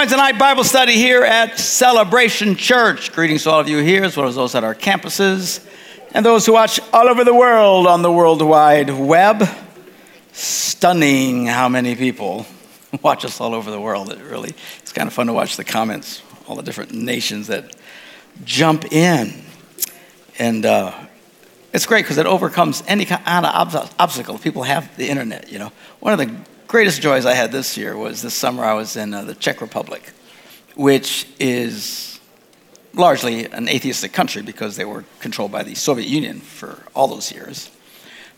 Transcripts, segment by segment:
Wednesday night Bible study here at Celebration Church. Greetings to all of you here, as well as those at our campuses, and those who watch all over the world on the World Wide Web. Stunning how many people watch us all over the world. It really, it's kind of fun to watch the comments, all the different nations that jump in. And uh, it's great because it overcomes any kind of obstacle. People have the internet, you know. One of the greatest joys I had this year was this summer I was in uh, the Czech Republic, which is largely an atheistic country because they were controlled by the Soviet Union for all those years.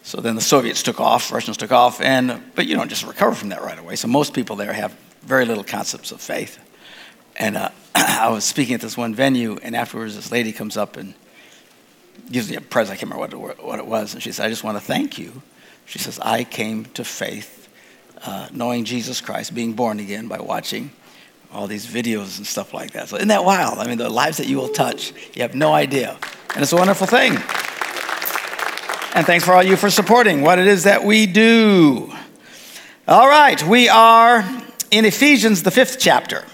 So then the Soviets took off, Russians took off, and but you don't just recover from that right away. So most people there have very little concepts of faith. And uh, I was speaking at this one venue, and afterwards this lady comes up and gives me a present. I can't remember what it, was, and she said, "I just want to thank you." She says, "I came to faith uh, knowing Jesus Christ, being born again by watching all these videos and stuff like that. So, isn't that wild? I mean, the lives that you will touch, you have no idea. And it's a wonderful thing. And thanks for all you for supporting what it is that we do. All right, we are in Ephesians, the fifth chapter.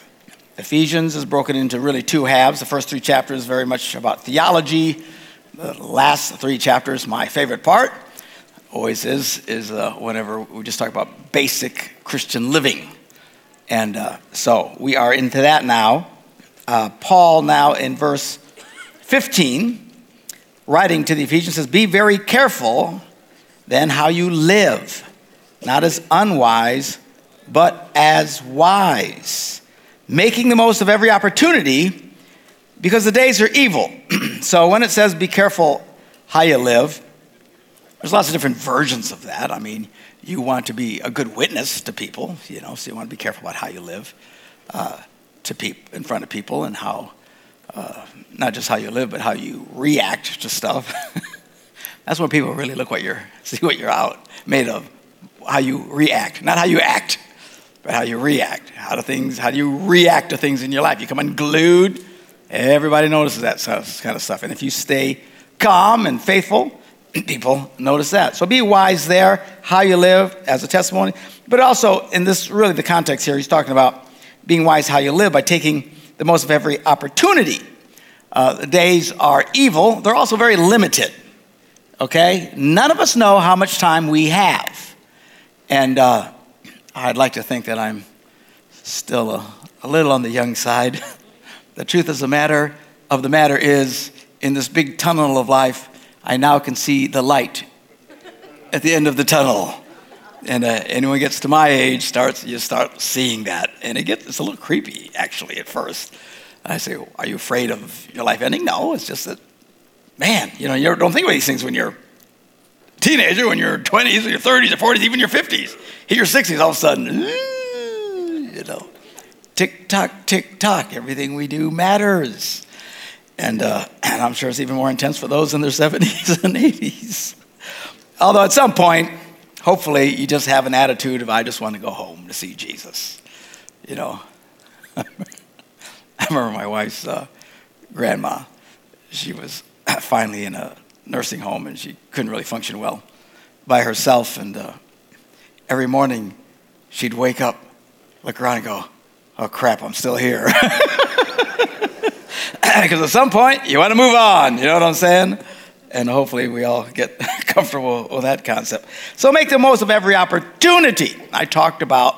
Ephesians is broken into really two halves. The first three chapters very much about theology. The last three chapters, my favorite part always is, is uh, whenever we just talk about basic Christian living. And uh, so we are into that now. Uh, Paul, now in verse 15, writing to the Ephesians, says, Be very careful then how you live, not as unwise, but as wise, making the most of every opportunity because the days are evil. so when it says be careful how you live, there's lots of different versions of that. I mean, you want to be a good witness to people, you know, so you want to be careful about how you live uh, to peop- in front of people and how, uh, not just how you live, but how you react to stuff. That's when people really look what you're, see what you're out made of, how you react, not how you act, but how you react. How do things, how do you react to things in your life? You come unglued, everybody notices that kind of stuff. And if you stay calm and faithful, people notice that. So be wise there, how you live as a testimony. But also, in this really the context here, he's talking about being wise how you live by taking the most of every opportunity. Uh, the days are evil, they're also very limited. Okay? None of us know how much time we have. And uh, I'd like to think that I'm still a, a little on the young side. the truth is the matter of the matter is, in this big tunnel of life, I now can see the light at the end of the tunnel. And uh, anyone gets to my age, starts you start seeing that, and it gets it's a little creepy actually at first. I say, "Are you afraid of your life ending?" No, it's just that, man, you know, you don't think about these things when you're a teenager, when you're 20s, or your 30s, or 40s, even your 50s. Hit your 60s, all of a sudden, you know, tick tock, tick tock. Everything we do matters. And, uh, and I'm sure it's even more intense for those in their 70s and 80s. Although at some point, hopefully, you just have an attitude of, I just want to go home to see Jesus. You know, I remember my wife's uh, grandma. She was finally in a nursing home and she couldn't really function well by herself. And uh, every morning, she'd wake up, look around, and go, Oh crap, I'm still here. Because at some point, you want to move on. You know what I'm saying? And hopefully, we all get comfortable with that concept. So, make the most of every opportunity. I talked about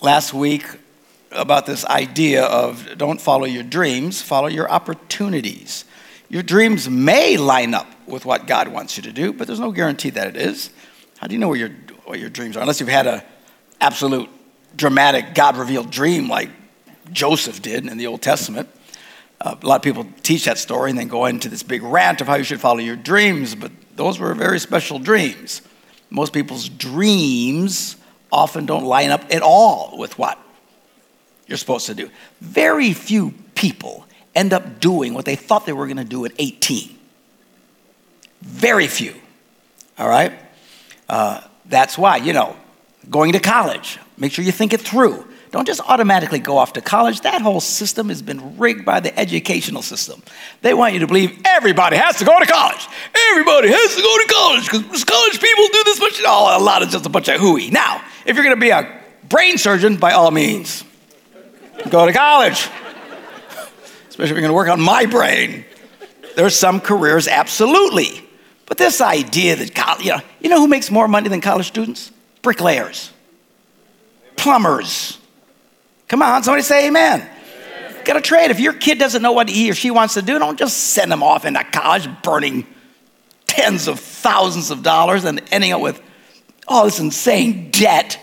last week about this idea of don't follow your dreams, follow your opportunities. Your dreams may line up with what God wants you to do, but there's no guarantee that it is. How do you know where your, what your dreams are? Unless you've had an absolute dramatic God revealed dream like Joseph did in the Old Testament. Uh, a lot of people teach that story and then go into this big rant of how you should follow your dreams, but those were very special dreams. Most people's dreams often don't line up at all with what you're supposed to do. Very few people end up doing what they thought they were going to do at 18. Very few. All right? Uh, that's why, you know, going to college, make sure you think it through. Don't just automatically go off to college. That whole system has been rigged by the educational system. They want you to believe everybody has to go to college. Everybody has to go to college because college people do this much. Oh, a lot of just a bunch of hooey. Now, if you're going to be a brain surgeon, by all means, go to college. Especially if you're going to work on my brain. There's some careers, absolutely. But this idea that college, you know, you know who makes more money than college students? Bricklayers, plumbers. Come on, somebody say amen. amen. Got to trade. If your kid doesn't know what he or she wants to do, don't just send them off into college burning tens of thousands of dollars and ending up with all this insane debt.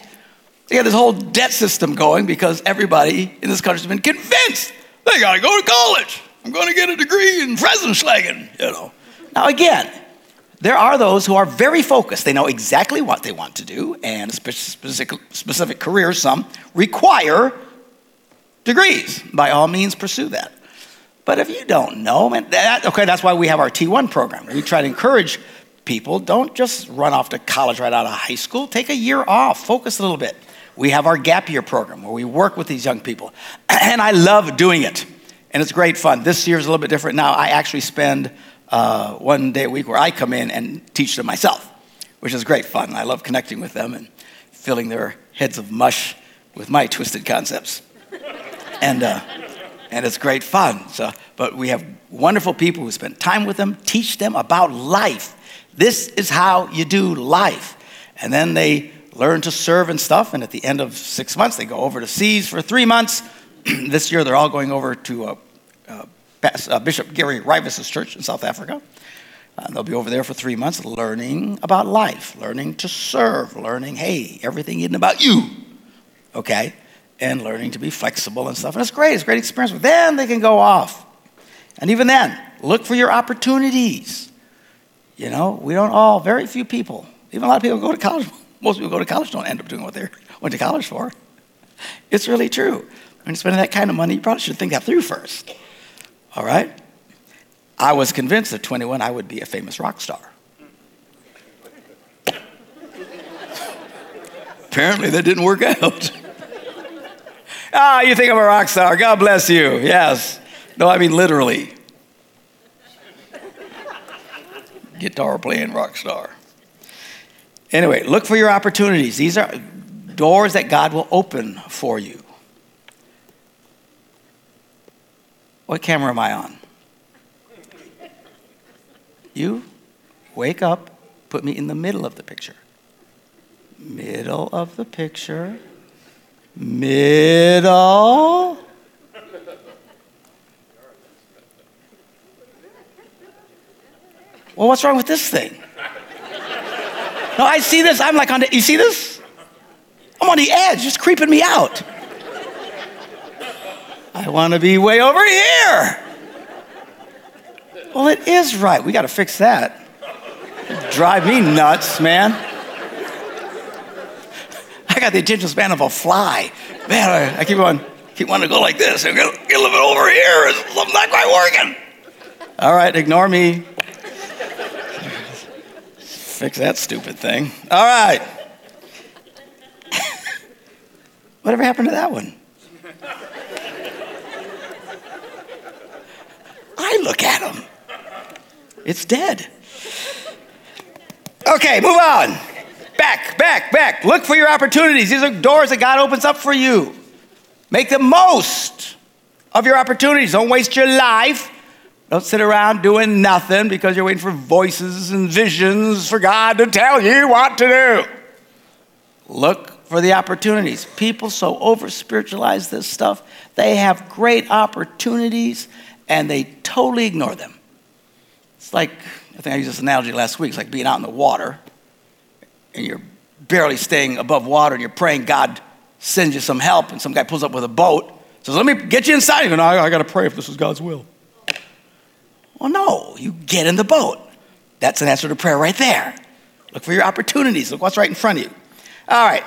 They got this whole debt system going because everybody in this country has been convinced they got to go to college. I'm to get a degree in Fressenschlagen, you know. Now, again, there are those who are very focused. They know exactly what they want to do, and specific, specific careers, some require degrees. By all means, pursue that. But if you don't know, man, that, okay, that's why we have our T1 program. We try to encourage people don't just run off to college right out of high school. Take a year off, focus a little bit. We have our gap year program where we work with these young people. And I love doing it. And it's great fun. This year is a little bit different now. I actually spend uh, one day a week where I come in and teach them myself, which is great fun. I love connecting with them and filling their heads of mush with my twisted concepts. And, uh, and it's great fun. So, but we have wonderful people who spend time with them, teach them about life. This is how you do life. And then they learn to serve and stuff. And at the end of six months, they go over to Seas for three months. this year, they're all going over to uh, uh, uh, Bishop Gary Rivas' church in South Africa. Uh, they'll be over there for three months learning about life, learning to serve, learning, hey, everything isn't about you, okay? And learning to be flexible and stuff. And it's great, it's a great experience. But then they can go off. And even then, look for your opportunities. You know, we don't all, very few people, even a lot of people go to college. Most people go to college don't end up doing what they went to college for. It's really true. When you're spending that kind of money, you probably should think that through first. All right? I was convinced at 21 I would be a famous rock star. Apparently, that didn't work out. Ah, you think I'm a rock star. God bless you. Yes. No, I mean literally. Guitar playing rock star. Anyway, look for your opportunities. These are doors that God will open for you. What camera am I on? You wake up, put me in the middle of the picture. Middle of the picture. Middle. Well, what's wrong with this thing? No, I see this. I'm like on the, you see this? I'm on the edge, It's creeping me out. I want to be way over here. Well, it is right. We got to fix that. Drive me nuts, man. I got the attention span of a fly. Man, I, I keep on, keep wanting to go like this. Get, get a little bit over here. Something's not quite working. All right, ignore me. Fix that stupid thing. All right. Whatever happened to that one? I look at him. It's dead. Okay, move on. Back, back, back. Look for your opportunities. These are doors that God opens up for you. Make the most of your opportunities. Don't waste your life. Don't sit around doing nothing because you're waiting for voices and visions for God to tell you what to do. Look for the opportunities. People so over spiritualize this stuff, they have great opportunities and they totally ignore them. It's like, I think I used this analogy last week, it's like being out in the water and you're barely staying above water and you're praying God sends you some help and some guy pulls up with a boat, says, Let me get you inside. No, I, I got to pray if this is God's will. Well, no, you get in the boat. That's an answer to prayer right there. Look for your opportunities. Look what's right in front of you. All right.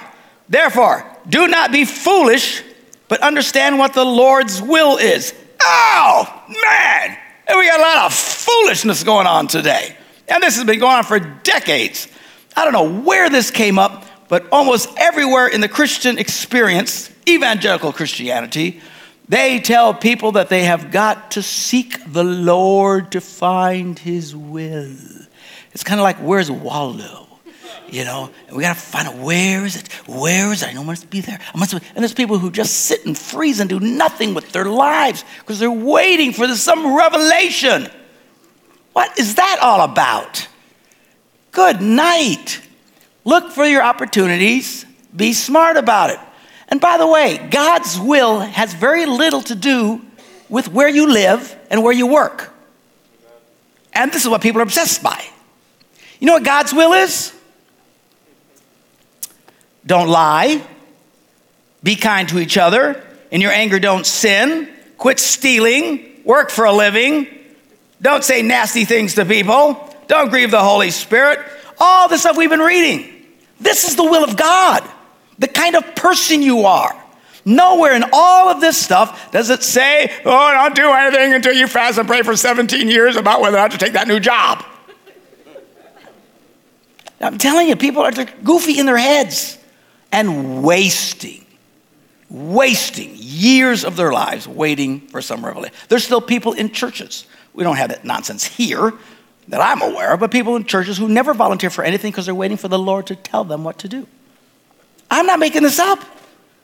Therefore, do not be foolish, but understand what the Lord's will is. Oh, man. And we got a lot of foolishness going on today. And this has been going on for decades. I don't know where this came up, but almost everywhere in the Christian experience, evangelical Christianity, they tell people that they have got to seek the Lord to find his will. It's kind of like, where's Waldo? You know, we got to find out where is it? Where is it? I know it must be there. I must be. And there's people who just sit and freeze and do nothing with their lives because they're waiting for some revelation. What is that all about? Good night. Look for your opportunities. Be smart about it. And by the way, God's will has very little to do with where you live and where you work. And this is what people are obsessed by. You know what God's will is? Don't lie. Be kind to each other. In your anger, don't sin. Quit stealing. Work for a living. Don't say nasty things to people. Don't grieve the Holy Spirit. All the stuff we've been reading. This is the will of God, the kind of person you are. Nowhere in all of this stuff does it say, oh, don't do anything until you fast and pray for 17 years about whether or not to take that new job. I'm telling you, people are goofy in their heads and wasting, wasting years of their lives waiting for some revelation. There's still people in churches. We don't have that nonsense here that I'm aware of, but people in churches who never volunteer for anything because they're waiting for the Lord to tell them what to do. I'm not making this up.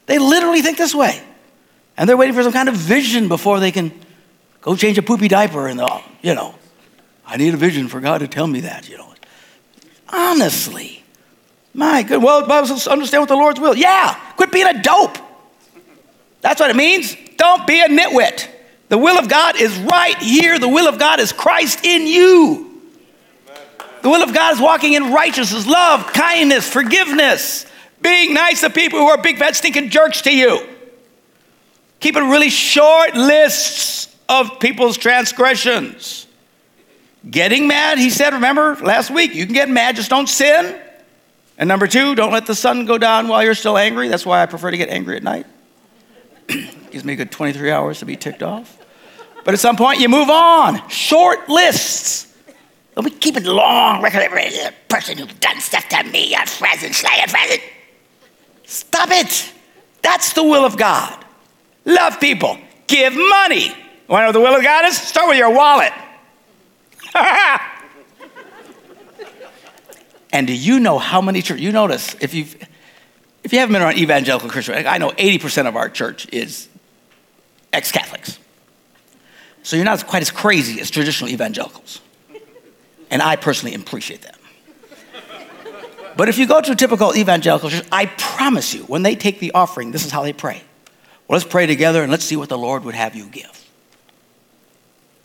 They literally think this way. And they're waiting for some kind of vision before they can go change a poopy diaper and, uh, you know, I need a vision for God to tell me that, you know. Honestly. My good. Well, understand what the Lord's will. Yeah, quit being a dope. That's what it means. Don't be a nitwit. The will of God is right here. The will of God is Christ in you. The will of God is walking in righteousness, love, kindness, forgiveness, being nice to people who are big, fat, stinking jerks to you. Keeping really short lists of people's transgressions. Getting mad, he said, remember last week, you can get mad, just don't sin. And number two, don't let the sun go down while you're still angry. That's why I prefer to get angry at night. Gives me a good 23 hours to be ticked off. But at some point, you move on. Short lists. Don't keep keeping long record of every person who's done stuff to me, a present, slay a present. Stop it. That's the will of God. Love people. Give money. You want to know what the will of God is? Start with your wallet. and do you know how many churches? You notice if you've if you haven't been around evangelical Christian, I know 80% of our church is ex-Catholics. So you're not quite as crazy as traditional evangelicals. And I personally appreciate that. But if you go to a typical evangelical church, I promise you, when they take the offering, this is how they pray. Well, let's pray together and let's see what the Lord would have you give.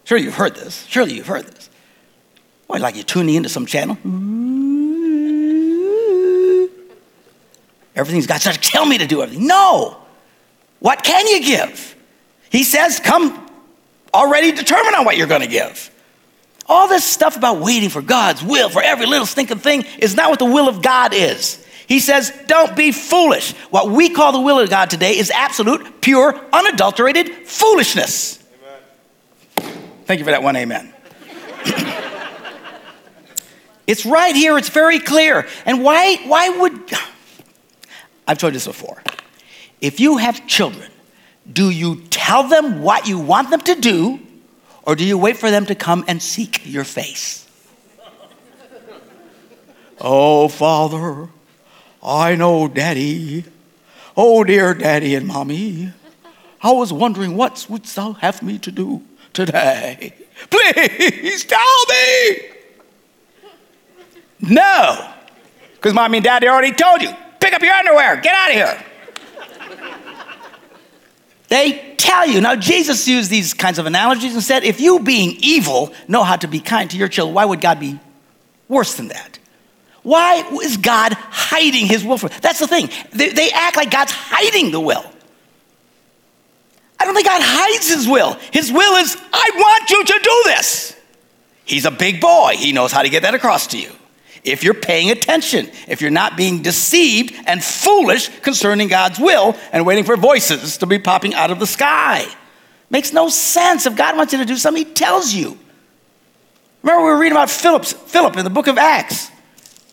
Surely you've heard this. Surely you've heard this. Why, like you're tuning into some channel? Everything's got to tell me to do everything. No. What can you give? He says, come already determine on what you're going to give. All this stuff about waiting for God's will for every little stinking thing is not what the will of God is. He says, don't be foolish. What we call the will of God today is absolute, pure, unadulterated foolishness. Amen. Thank you for that one amen. it's right here, it's very clear. And why, why would, I've told you this before. If you have children, do you tell them what you want them to do, or do you wait for them to come and seek your face? oh, Father, I know, Daddy. Oh, dear Daddy and Mommy. I was wondering what wouldst thou have me to do today? Please tell me. No, because Mommy and Daddy already told you. Pick up your underwear. Get out of here. They tell you. Now, Jesus used these kinds of analogies and said, if you, being evil, know how to be kind to your children, why would God be worse than that? Why is God hiding his will from? That's the thing. They, they act like God's hiding the will. I don't think God hides his will. His will is, I want you to do this. He's a big boy. He knows how to get that across to you if you're paying attention, if you're not being deceived and foolish concerning God's will and waiting for voices to be popping out of the sky. Makes no sense. If God wants you to do something, He tells you. Remember, we were reading about Philip's, Philip in the book of Acts.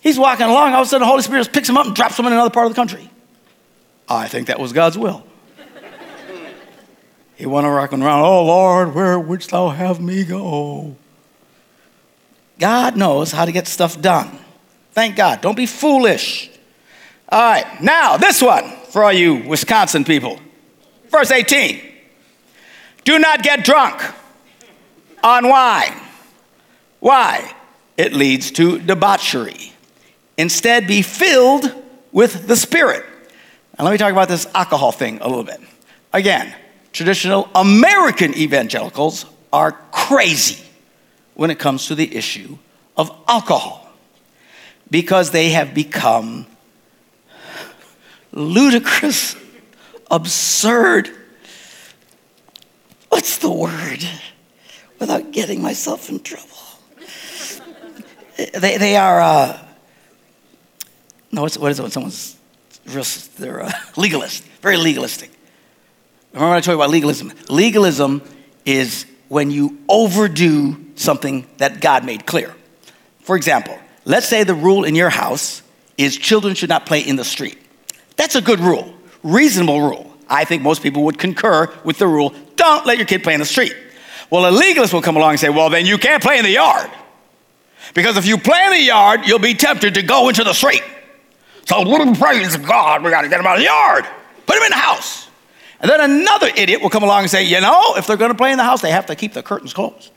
He's walking along, all of a sudden, the Holy Spirit picks him up and drops him in another part of the country. Oh, I think that was God's will. he went rocking around, Oh Lord, where wouldst thou have me go? God knows how to get stuff done. Thank God. Don't be foolish. All right, now this one for all you Wisconsin people. Verse 18 Do not get drunk on wine. Why? It leads to debauchery. Instead, be filled with the Spirit. Now, let me talk about this alcohol thing a little bit. Again, traditional American evangelicals are crazy when it comes to the issue of alcohol because they have become ludicrous, absurd. What's the word? Without getting myself in trouble. They, they are, uh, no, what's, what is it when someone's real, they're uh, legalist, very legalistic. Remember I told you about legalism? Legalism is when you overdo something that God made clear. For example, let's say the rule in your house is children should not play in the street. That's a good rule, reasonable rule. I think most people would concur with the rule don't let your kid play in the street. Well, a legalist will come along and say, well, then you can't play in the yard. Because if you play in the yard, you'll be tempted to go into the street. So, praise God, we got to get him out of the yard, put him in the house. And then another idiot will come along and say, you know, if they're going to play in the house, they have to keep the curtains closed.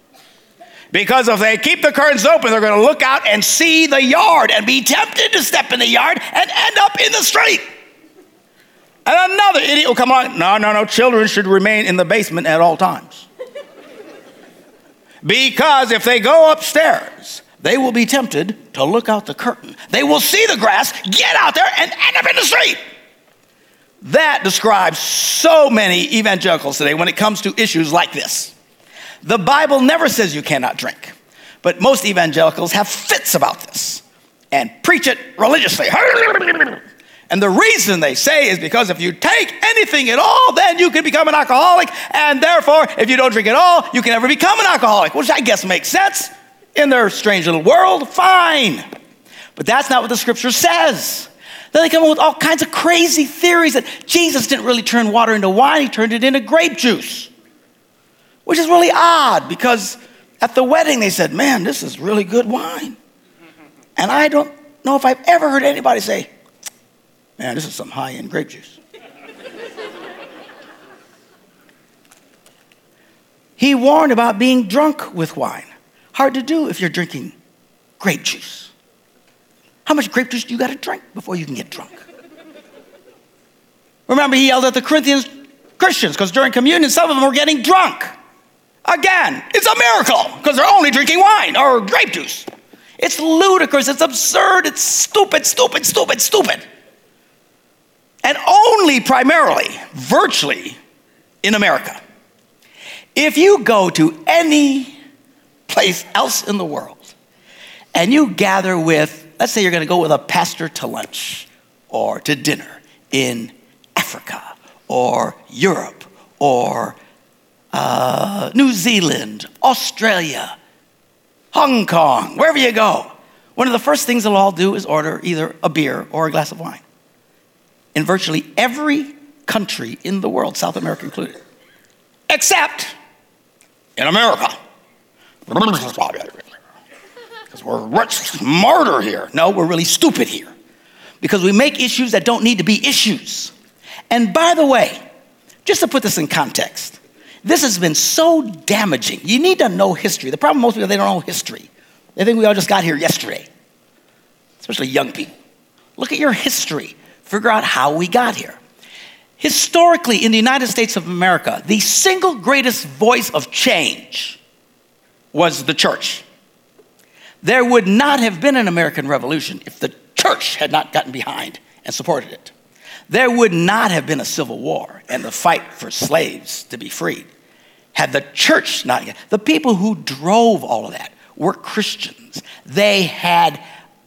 Because if they keep the curtains open, they're going to look out and see the yard and be tempted to step in the yard and end up in the street. And another idiot will come along, no, no, no, children should remain in the basement at all times. because if they go upstairs, they will be tempted to look out the curtain. They will see the grass, get out there, and end up in the street. That describes so many evangelicals today when it comes to issues like this. The Bible never says you cannot drink, but most evangelicals have fits about this and preach it religiously. And the reason they say is because if you take anything at all, then you can become an alcoholic. And therefore, if you don't drink at all, you can never become an alcoholic, which I guess makes sense in their strange little world. Fine. But that's not what the scripture says. Then they come up with all kinds of crazy theories that Jesus didn't really turn water into wine, he turned it into grape juice. Which is really odd because at the wedding they said, Man, this is really good wine. And I don't know if I've ever heard anybody say, Man, this is some high end grape juice. he warned about being drunk with wine. Hard to do if you're drinking grape juice. How much grape juice do you got to drink before you can get drunk? Remember, he yelled at the Corinthians Christians because during communion, some of them were getting drunk. Again, it's a miracle because they're only drinking wine or grape juice. It's ludicrous, it's absurd, it's stupid, stupid, stupid, stupid and only primarily, virtually, in America. If you go to any place else in the world and you gather with, let's say you're going to go with a pastor to lunch or to dinner in Africa or Europe or uh, New Zealand, Australia, Hong Kong, wherever you go, one of the first things they'll all do is order either a beer or a glass of wine in virtually every country in the world, South America included, except in America. Because we're much smarter here. No, we're really stupid here. Because we make issues that don't need to be issues. And by the way, just to put this in context, this has been so damaging. You need to know history. The problem most people, they don't know history. They think we all just got here yesterday, especially young people. Look at your history figure out how we got here. Historically, in the United States of America, the single greatest voice of change was the church. There would not have been an American Revolution if the church had not gotten behind and supported it. There would not have been a civil war and the fight for slaves to be freed had the church not. The people who drove all of that were Christians. They had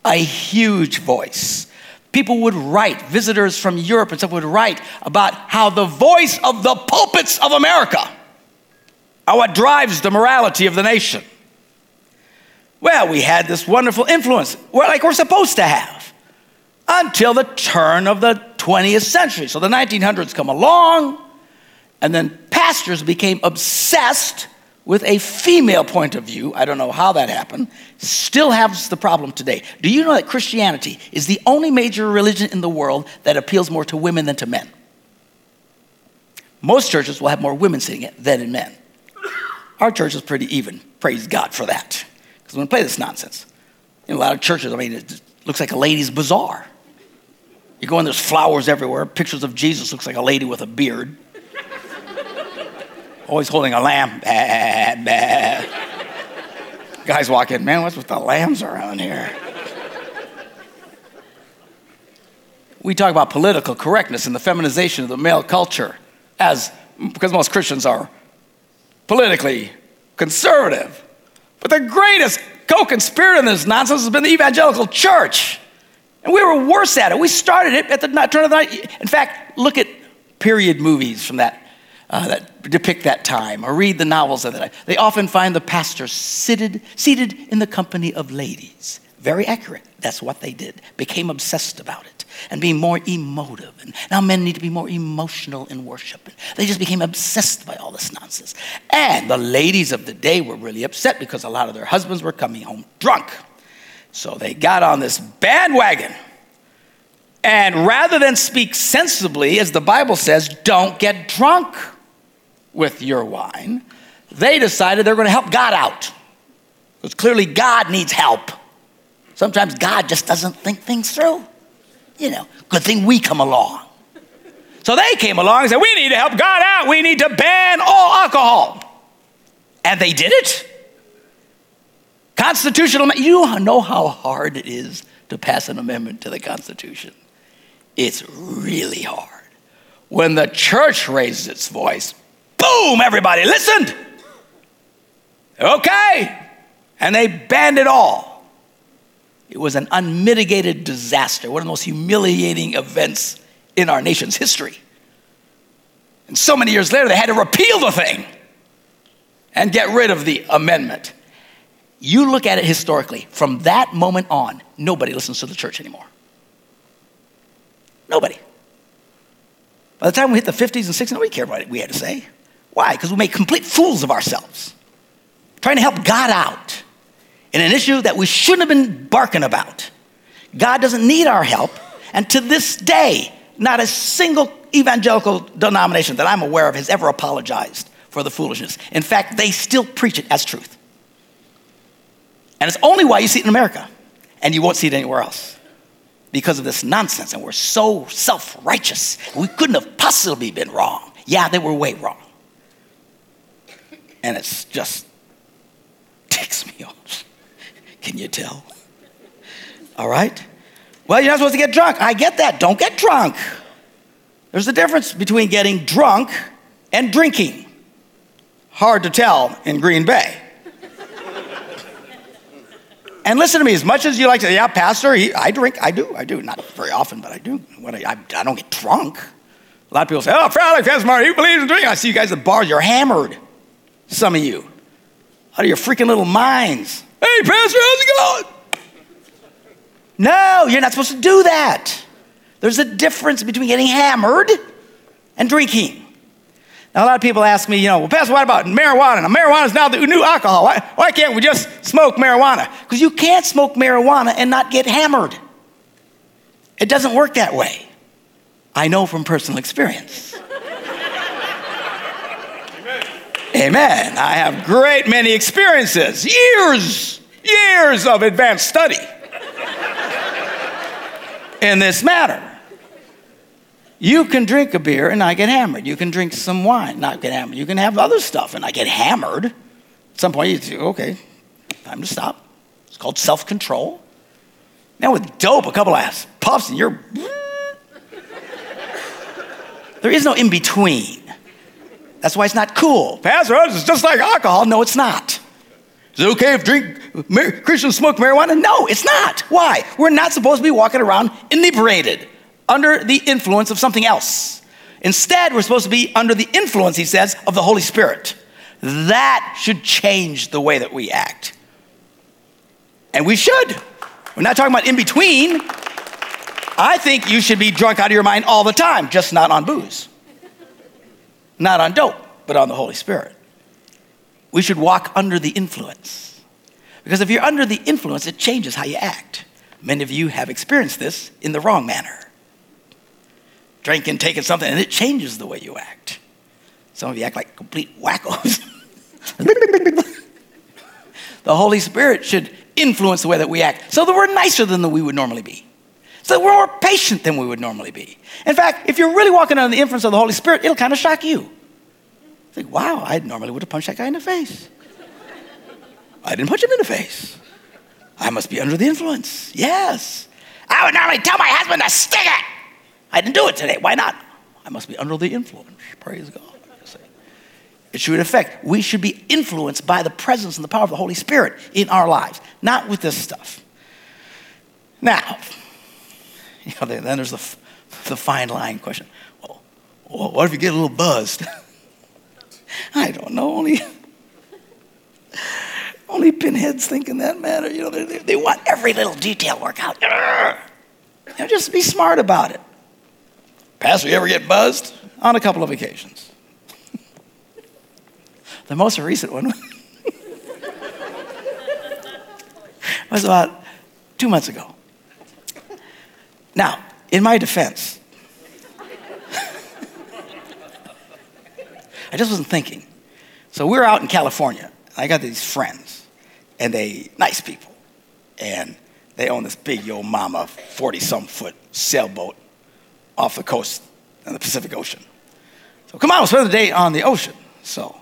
a huge voice. People would write, visitors from Europe and stuff would write about how the voice of the pulpits of America are what drives the morality of the nation. Well, we had this wonderful influence, like we're supposed to have, until the turn of the 20th century. So the 1900s come along, and then pastors became obsessed with a female point of view, I don't know how that happened, still has the problem today. Do you know that Christianity is the only major religion in the world that appeals more to women than to men? Most churches will have more women sitting it than in men. Our church is pretty even. Praise God for that. Because we play this nonsense. In a lot of churches, I mean, it looks like a ladies' bazaar. You go in, there's flowers everywhere. Pictures of Jesus looks like a lady with a beard always holding a lamb. Bah, bah. Guys walk in, man, what's with the lambs around here? We talk about political correctness and the feminization of the male culture as because most Christians are politically conservative. But the greatest co-conspirator in this nonsense has been the evangelical church. And we were worse at it. We started it at the turn of the night. In fact, look at period movies from that uh, that depict that time or read the novels of that time, they often find the pastor seated, seated in the company of ladies. Very accurate. That's what they did. Became obsessed about it and being more emotive. And now men need to be more emotional in worship. They just became obsessed by all this nonsense. And the ladies of the day were really upset because a lot of their husbands were coming home drunk. So they got on this bandwagon. And rather than speak sensibly, as the Bible says, don't get drunk with your wine, they decided they're going to help God out. Because clearly God needs help. Sometimes God just doesn't think things through. You know, good thing we come along. So they came along and said, We need to help God out. We need to ban all alcohol. And they did it. Constitutional, you know how hard it is to pass an amendment to the Constitution. It's really hard. When the church raised its voice, Boom, everybody listened. Okay. And they banned it all. It was an unmitigated disaster, one of the most humiliating events in our nation's history. And so many years later, they had to repeal the thing and get rid of the amendment. You look at it historically, from that moment on, nobody listens to the church anymore. Nobody. By the time we hit the 50s and 60s, nobody cared what we had to say. Why? Because we make complete fools of ourselves, trying to help God out in an issue that we shouldn't have been barking about. God doesn't need our help, and to this day, not a single evangelical denomination that I'm aware of has ever apologized for the foolishness. In fact, they still preach it as truth. And it's only why you see it in America, and you won't see it anywhere else. Because of this nonsense, and we're so self righteous. We couldn't have possibly been wrong. Yeah, they were way wrong and it's just ticks me off. Can you tell? All right? Well, you're not supposed to get drunk. I get that. Don't get drunk. There's a difference between getting drunk and drinking. Hard to tell in Green Bay. And listen to me, as much as you like to, yeah, Pastor, I drink, I do, I do. Not very often, but I do. When I, I, don't get drunk. A lot of people say, oh, Friday, Pastor Mark, he believes in drinking. I see you guys at bars, you're hammered. Some of you, out of your freaking little minds. Hey, Pastor, how's it going? No, you're not supposed to do that. There's a difference between getting hammered and drinking. Now, a lot of people ask me, you know, well, Pastor, what about marijuana? Now, marijuana is now the new alcohol. Why, why can't we just smoke marijuana? Because you can't smoke marijuana and not get hammered. It doesn't work that way. I know from personal experience. Amen. I have great many experiences, years, years of advanced study in this matter. You can drink a beer and not get hammered. You can drink some wine, not get hammered. You can have other stuff and not get hammered. At some point, you say, okay, time to stop. It's called self control. Now, with dope, a couple of puffs, and you're. there is no in between. That's why it's not cool. Pastor, it's just like alcohol. No, it's not. Is it okay if drink Christians smoke marijuana? No, it's not. Why? We're not supposed to be walking around inebriated, under the influence of something else. Instead, we're supposed to be under the influence, he says, of the Holy Spirit. That should change the way that we act. And we should. We're not talking about in between. I think you should be drunk out of your mind all the time, just not on booze. Not on dope, but on the Holy Spirit. we should walk under the influence. Because if you're under the influence, it changes how you act. Many of you have experienced this in the wrong manner. Drinking, taking something, and it changes the way you act. Some of you act like complete wackos. the Holy Spirit should influence the way that we act so that we're nicer than we would normally be. So that we're more patient than we would normally be. In fact, if you're really walking under the influence of the Holy Spirit, it'll kind of shock you. Think, wow, I normally would have punched that guy in the face. I didn't punch him in the face. I must be under the influence. Yes. I would normally tell my husband to stick it. I didn't do it today. Why not? I must be under the influence. Praise God. It should affect. We should be influenced by the presence and the power of the Holy Spirit in our lives, not with this stuff. Now, you know, then there's the, the fine line question. Well, what if you get a little buzzed? I don't know. Only, only pinheads think in that manner. You know, they, they want every little detail worked out. You know, just be smart about it. Pastor, you ever get buzzed? On a couple of occasions. the most recent one was about two months ago. Now, in my defense, I just wasn't thinking. So we are out in California. I got these friends, and they nice people, and they own this big yo mama 40 some foot sailboat off the coast in the Pacific Ocean. So come on, we'll spend the day on the ocean. So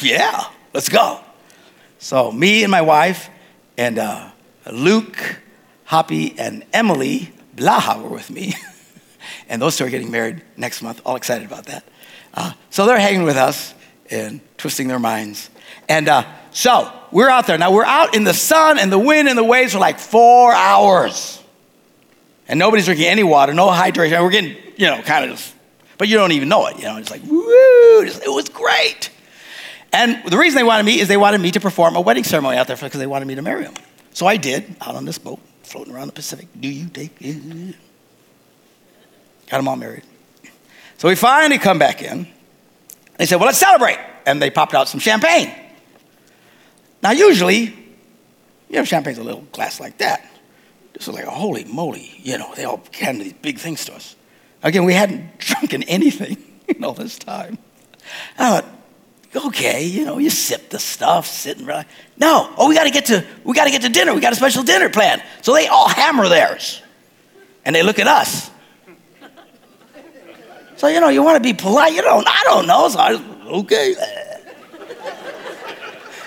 yeah, let's go. So me and my wife and uh, Luke, Hoppy, and Emily Blaha were with me. and those two are getting married next month. All excited about that. Uh, so they're hanging with us and twisting their minds. And uh, so we're out there. Now we're out in the sun and the wind and the waves for like four hours. And nobody's drinking any water, no hydration. We're getting, you know, kind of but you don't even know it. You know, it's like, woo, it was great. And the reason they wanted me is they wanted me to perform a wedding ceremony out there because they wanted me to marry them. So I did, out on this boat, floating around the Pacific. Do you take it? Got them all married. So we finally come back in. They said, Well, let's celebrate. And they popped out some champagne. Now, usually, you know, champagne's a little glass like that. Was like, holy moly, you know, they all handed these big things to us. Again, we hadn't drunken anything in all this time. I thought, okay, you know, you sip the stuff, sitting right. No, oh, we got to get to we got to get to dinner. We got a special dinner plan. So they all hammer theirs, and they look at us. So, you know, you want to be polite. You don't, I don't know. So I, okay.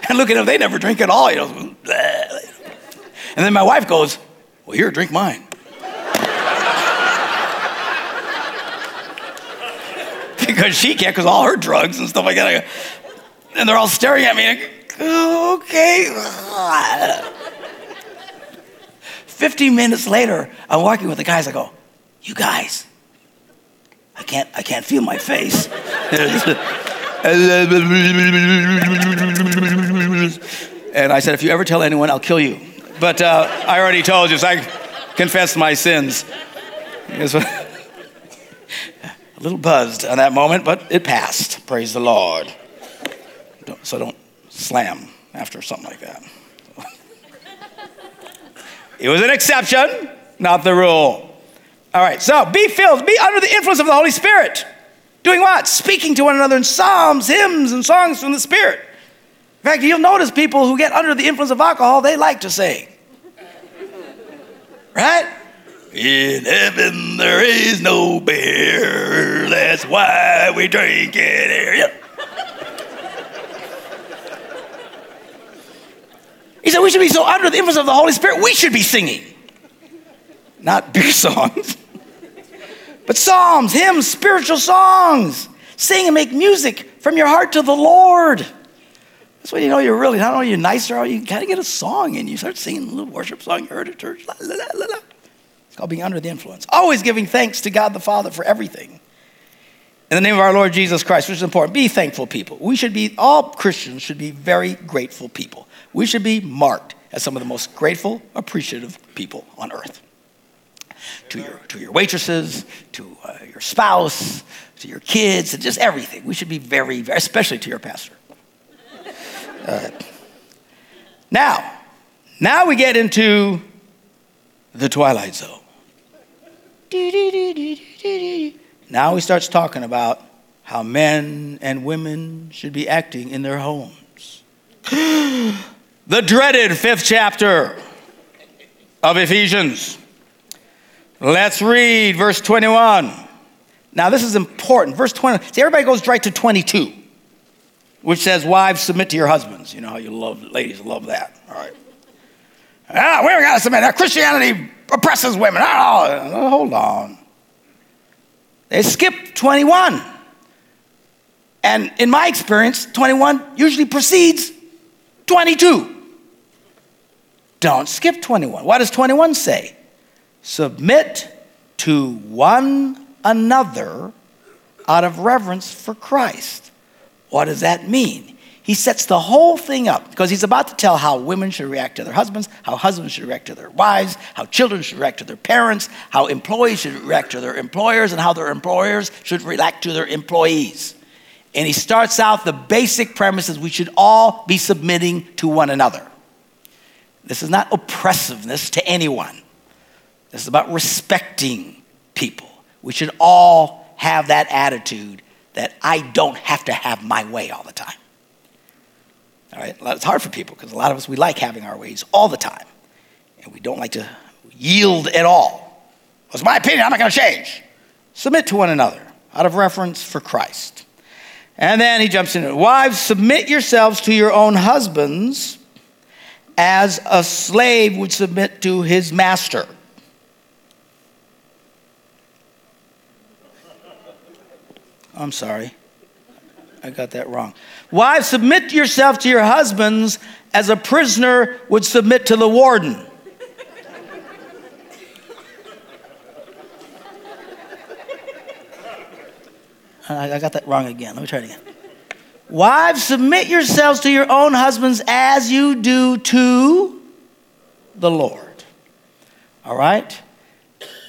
And look at them, they never drink at all. You know. And then my wife goes, Well, here, drink mine. because she can't, because all her drugs and stuff like that. And they're all staring at me. okay. 15 minutes later, I'm walking with the guys. I go, You guys, I can't, I can't feel my face. and I said, if you ever tell anyone, I'll kill you. But uh, I already told you, so I confessed my sins. a little buzzed on that moment, but it passed. Praise the Lord. So don't slam after something like that. it was an exception, not the rule. All right, so be filled, be under the influence of the Holy Spirit. Doing what? Speaking to one another in psalms, hymns, and songs from the Spirit. In fact, you'll notice people who get under the influence of alcohol, they like to sing. Right? In heaven there is no beer. That's why we drink it here. Yep. He said we should be so under the influence of the Holy Spirit, we should be singing. Not beer songs. But psalms, hymns, spiritual songs. Sing and make music from your heart to the Lord. That's when you know you're really, not only you're nicer, you kind of get a song and you start singing a little worship song you heard at church. La, la, la, it's called being under the influence. Always giving thanks to God the Father for everything. In the name of our Lord Jesus Christ, which is important, be thankful people. We should be, all Christians should be very grateful people. We should be marked as some of the most grateful, appreciative people on earth to your, to your waitresses, to uh, your spouse, to your kids, and just everything. We should be very, very especially to your pastor. Uh, now, now we get into the twilight zone. Now he starts talking about how men and women should be acting in their homes. the dreaded fifth chapter of Ephesians. Let's read verse 21. Now, this is important. Verse 20. See, everybody goes right to 22, which says, Wives, submit to your husbands. You know how you love, ladies love that. All right. Ah, we got to submit. Christianity oppresses women. Oh, hold on. They skip 21. And in my experience, 21 usually precedes 22. Don't skip 21. What does 21 say? Submit to one another out of reverence for Christ. What does that mean? He sets the whole thing up because he's about to tell how women should react to their husbands, how husbands should react to their wives, how children should react to their parents, how employees should react to their employers, and how their employers should react to their employees. And he starts out the basic premises we should all be submitting to one another. This is not oppressiveness to anyone. This is about respecting people. We should all have that attitude that I don't have to have my way all the time. All right? It's hard for people because a lot of us, we like having our ways all the time. And we don't like to yield at all. It's my opinion, I'm not going to change. Submit to one another out of reverence for Christ. And then he jumps in. Wives, submit yourselves to your own husbands as a slave would submit to his master. I'm sorry. I got that wrong. Wives, submit yourself to your husbands as a prisoner would submit to the warden. I got that wrong again. Let me try it again. Wives, submit yourselves to your own husbands as you do to the Lord. All right?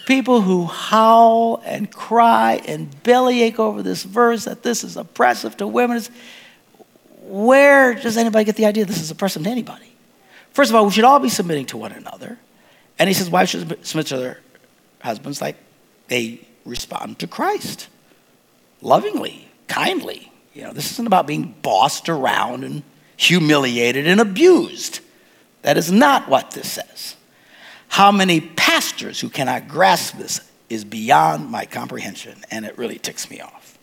People who howl and cry and bellyache over this verse that this is oppressive to women. Where does anybody get the idea this is oppressive to anybody? First of all, we should all be submitting to one another. And he says wives should submit to their husbands like they respond to Christ lovingly, kindly. You know, this isn't about being bossed around and humiliated and abused. That is not what this says. How many pastors who cannot grasp this is beyond my comprehension, and it really ticks me off.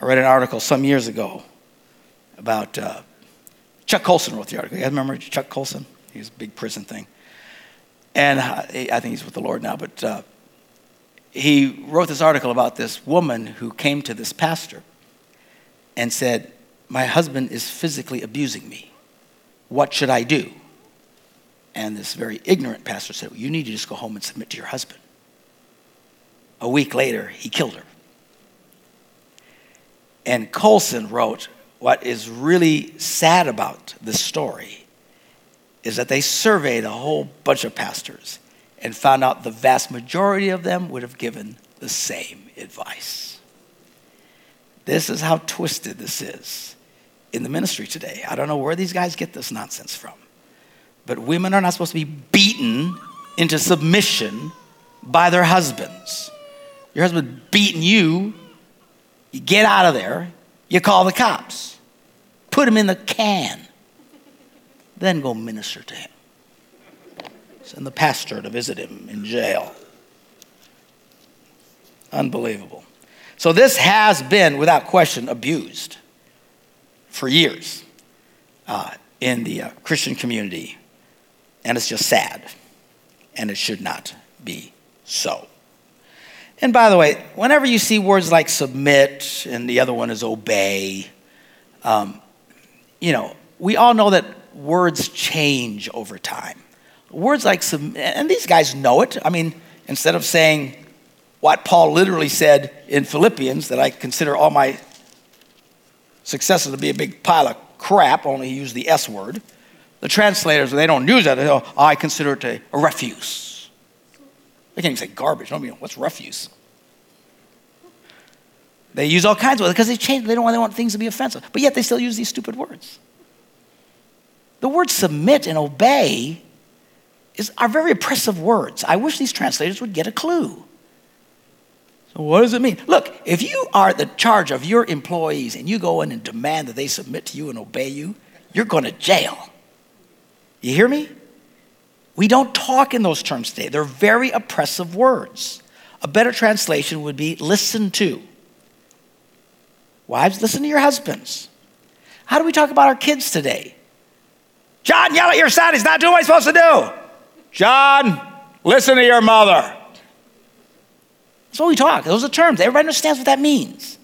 I read an article some years ago about uh, Chuck Colson wrote the article. You guys remember Chuck Colson? He was a big prison thing. And uh, I think he's with the Lord now, but uh, he wrote this article about this woman who came to this pastor and said, My husband is physically abusing me. What should I do? And this very ignorant pastor said, well, You need to just go home and submit to your husband. A week later, he killed her. And Colson wrote, What is really sad about this story is that they surveyed a whole bunch of pastors and found out the vast majority of them would have given the same advice. This is how twisted this is in the ministry today. I don't know where these guys get this nonsense from. But women are not supposed to be beaten into submission by their husbands. Your husband beating you, you get out of there, you call the cops, put him in the can, then go minister to him. Send the pastor to visit him in jail. Unbelievable. So this has been, without question, abused for years uh, in the uh, Christian community. And it's just sad. And it should not be so. And by the way, whenever you see words like submit and the other one is obey, um, you know, we all know that words change over time. Words like submit, and these guys know it. I mean, instead of saying what Paul literally said in Philippians that I consider all my successors to be a big pile of crap, only he used the S word. The translators, they don't use that. Oh, I consider it a, a refuse. They can't even say garbage. Mean, what's refuse? They use all kinds of words because they change. They don't want, they want things to be offensive, but yet they still use these stupid words. The word submit and obey is, are very oppressive words. I wish these translators would get a clue. So, what does it mean? Look, if you are the charge of your employees and you go in and demand that they submit to you and obey you, you're going to jail. You hear me? We don't talk in those terms today. They're very oppressive words. A better translation would be listen to. Wives, listen to your husbands. How do we talk about our kids today? John, yell at your son. He's not doing what he's supposed to do. John, listen to your mother. That's what we talk. Those are terms. Everybody understands what that means.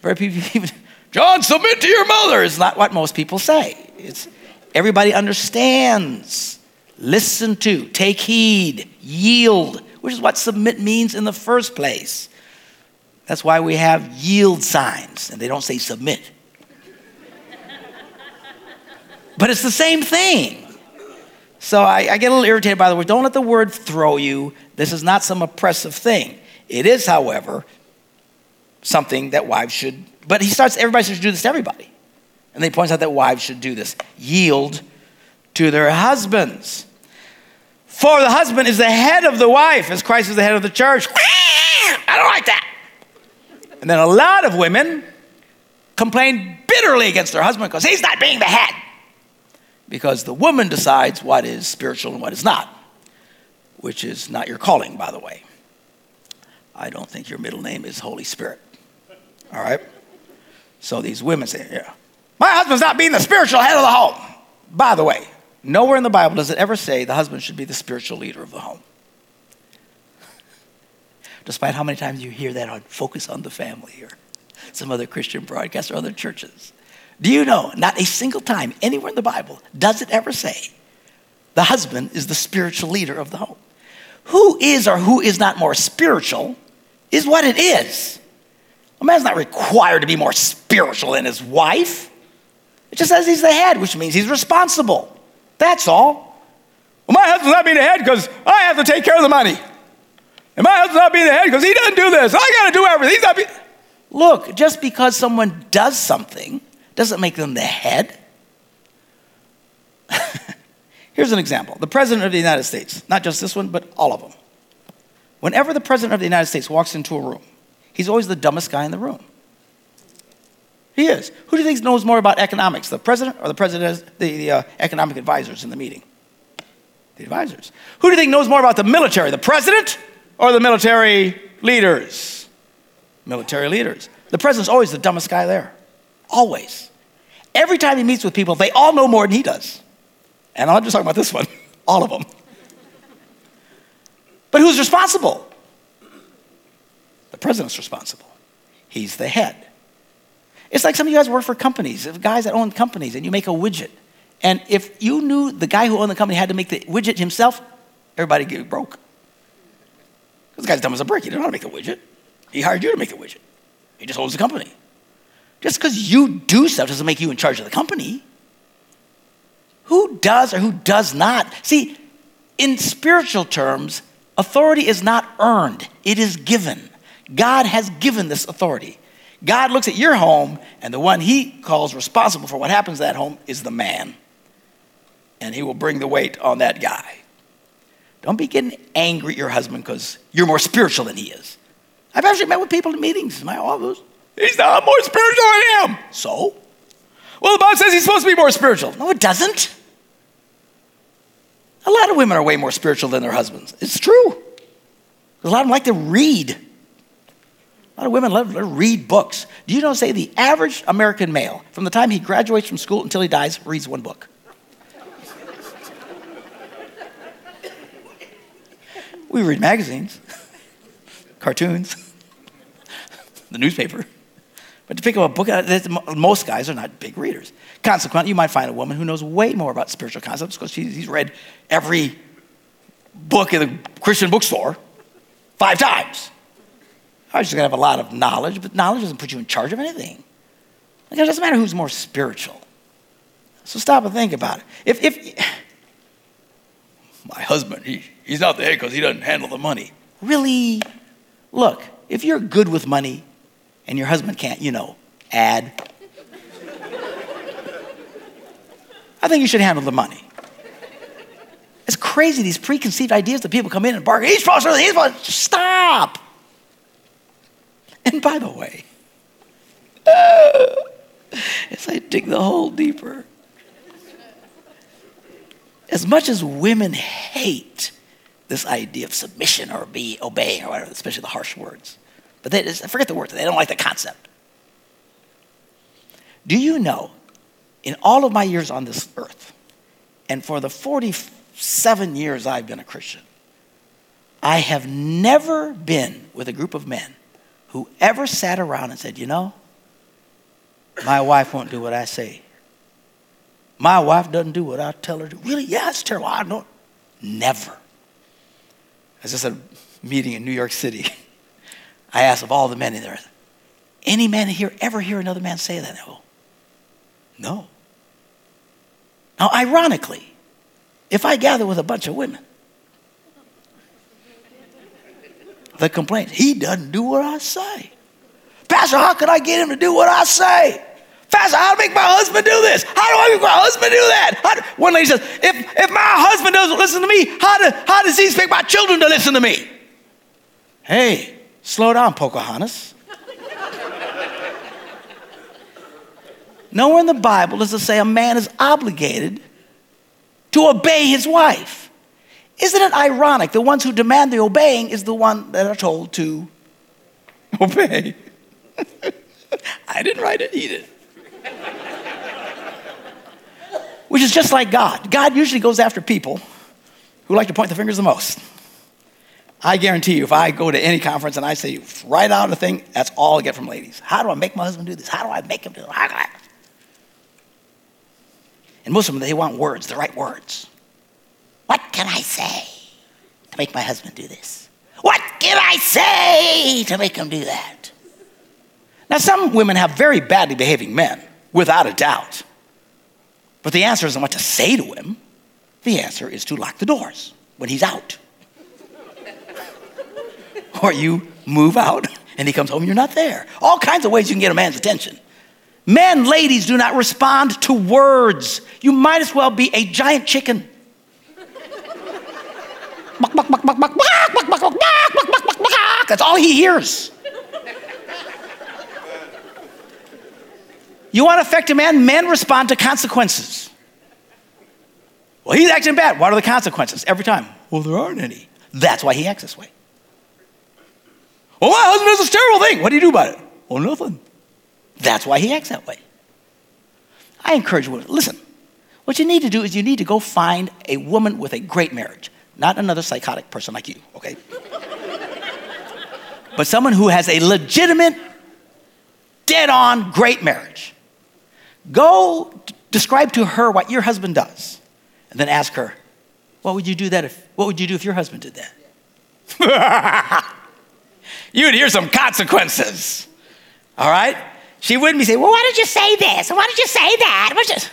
Very people, John, submit to your mother is not what most people say. It's everybody understands. Listen to, take heed, yield, which is what submit means in the first place. That's why we have yield signs, and they don't say submit. but it's the same thing. So I, I, get a little irritated by the word. Don't let the word throw you. This is not some oppressive thing. It is, however, something that wives should, but he starts, everybody should do this to everybody. And he points out that wives should do this yield to their husbands. For the husband is the head of the wife, as Christ is the head of the church. I don't like that. And then a lot of women complain bitterly against their husband because he's not being the head. Because the woman decides what is spiritual and what is not, which is not your calling, by the way. I don't think your middle name is Holy Spirit. All right? So these women say, yeah, my husband's not being the spiritual head of the home. By the way, nowhere in the Bible does it ever say the husband should be the spiritual leader of the home. Despite how many times you hear that on Focus on the Family or some other Christian broadcast or other churches. Do you know, not a single time anywhere in the Bible does it ever say the husband is the spiritual leader of the home. Who is or who is not more spiritual is what it is. A man's not required to be more spiritual than his wife. It just says he's the head, which means he's responsible. That's all. Well, my husband's not being the head because I have to take care of the money. And my husband's not being the head because he doesn't do this. I got to do everything. He's not being... Look, just because someone does something doesn't make them the head. Here's an example the President of the United States, not just this one, but all of them. Whenever the President of the United States walks into a room, he's always the dumbest guy in the room. He is. Who do you think knows more about economics, the president or the president, the, the uh, economic advisors in the meeting? The advisors. Who do you think knows more about the military, the president or the military leaders? Military leaders. The president's always the dumbest guy there. Always. Every time he meets with people, they all know more than he does. And I'm not just talking about this one, all of them. But who's responsible? The president's responsible. He's the head. It's like some of you guys work for companies, guys that own companies, and you make a widget. And if you knew the guy who owned the company had to make the widget himself, everybody get broke. This guy's dumb as a brick. He didn't know how to make a widget. He hired you to make a widget. He just owns the company. Just because you do stuff doesn't make you in charge of the company. Who does or who does not? See, in spiritual terms, authority is not earned, it is given. God has given this authority. God looks at your home, and the one he calls responsible for what happens to that home is the man. And he will bring the weight on that guy. Don't be getting angry at your husband because you're more spiritual than he is. I've actually met with people in meetings in my office. He's not more spiritual than I am. So? Well, the Bible says he's supposed to be more spiritual. No, it doesn't. A lot of women are way more spiritual than their husbands. It's true. A lot of them like to read. A lot of women love to read books. Do you know, say, the average American male, from the time he graduates from school until he dies, reads one book? we read magazines, cartoons, the newspaper. But to pick up a book, uh, most guys are not big readers. Consequently, you might find a woman who knows way more about spiritual concepts because she's read every book in the Christian bookstore five times. She's going to have a lot of knowledge, but knowledge doesn't put you in charge of anything. Like, it doesn't matter who's more spiritual. So stop and think about it. If, if my husband, he, he's not the head because he doesn't handle the money. Really? Look, if you're good with money, and your husband can't, you know, add. I think you should handle the money. It's crazy, these preconceived ideas that people come in and bargain. He's supposed to, he's. Stop. And by the way, uh, as I dig the hole deeper, as much as women hate this idea of submission or be obeying or whatever, especially the harsh words, but they just, forget the words, they don't like the concept. Do you know, in all of my years on this earth, and for the 47 years I've been a Christian, I have never been with a group of men who ever sat around and said, You know, my wife won't do what I say. My wife doesn't do what I tell her to. Really? Yeah, it's terrible. I know. Never. I just at a meeting in New York City. I asked of all the men in there, any man here ever hear another man say that? No. No. Now, ironically, if I gather with a bunch of women, the complaint, he doesn't do what I say. Pastor, how can I get him to do what I say? Pastor, how do I make my husband do this? How do I make my husband do that? Do, one lady says, if, if my husband doesn't listen to me, how, do, how does he expect my children to listen to me? Hey, slow down, Pocahontas. Nowhere in the Bible does it say a man is obligated to obey his wife. Isn't it ironic? The ones who demand the obeying is the one that are told to obey. I didn't write it, he did. Which is just like God. God usually goes after people who like to point the fingers the most. I guarantee you, if I go to any conference and I say, write out a thing, that's all I get from ladies. How do I make my husband do this? How do I make him do it? And most of them, they want words, the right words. What can I say to make my husband do this? What can I say to make him do that? Now, some women have very badly behaving men, without a doubt. But the answer isn't what to say to him. The answer is to lock the doors when he's out. or you move out and he comes home, you're not there. All kinds of ways you can get a man's attention. Men, ladies, do not respond to words. You might as well be a giant chicken. That's all he hears. You want to affect a man? Men respond to consequences. Well, he's acting bad. What are the consequences? Every time. Well, there aren't any. That's why he acts this way. Well, my husband does this terrible thing. What do you do about it? Well, nothing. That's why he acts that way. I encourage women, listen, what you need to do is you need to go find a woman with a great marriage, not another psychotic person like you, okay? but someone who has a legitimate, dead on, great marriage. Go describe to her what your husband does, and then ask her, what would you do that if, what would you do if your husband did that? You'd hear some consequences. All right? She wouldn't be saying, Well, why did you say this? Why did you say that? Why just...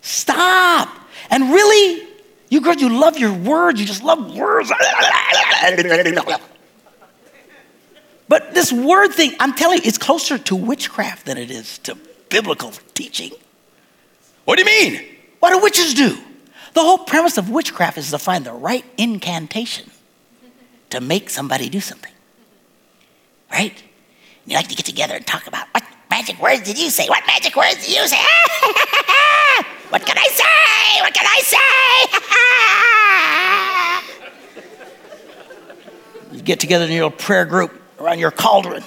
Stop. And really, you girls, you love your words. You just love words. But this word thing, I'm telling you, it's closer to witchcraft than it is to biblical teaching. What do you mean? What do witches do? The whole premise of witchcraft is to find the right incantation to make somebody do something. Right? And You like to get together and talk about what magic words did you say? What magic words did you say? what can I say? What can I say? get together in your little prayer group around your cauldron.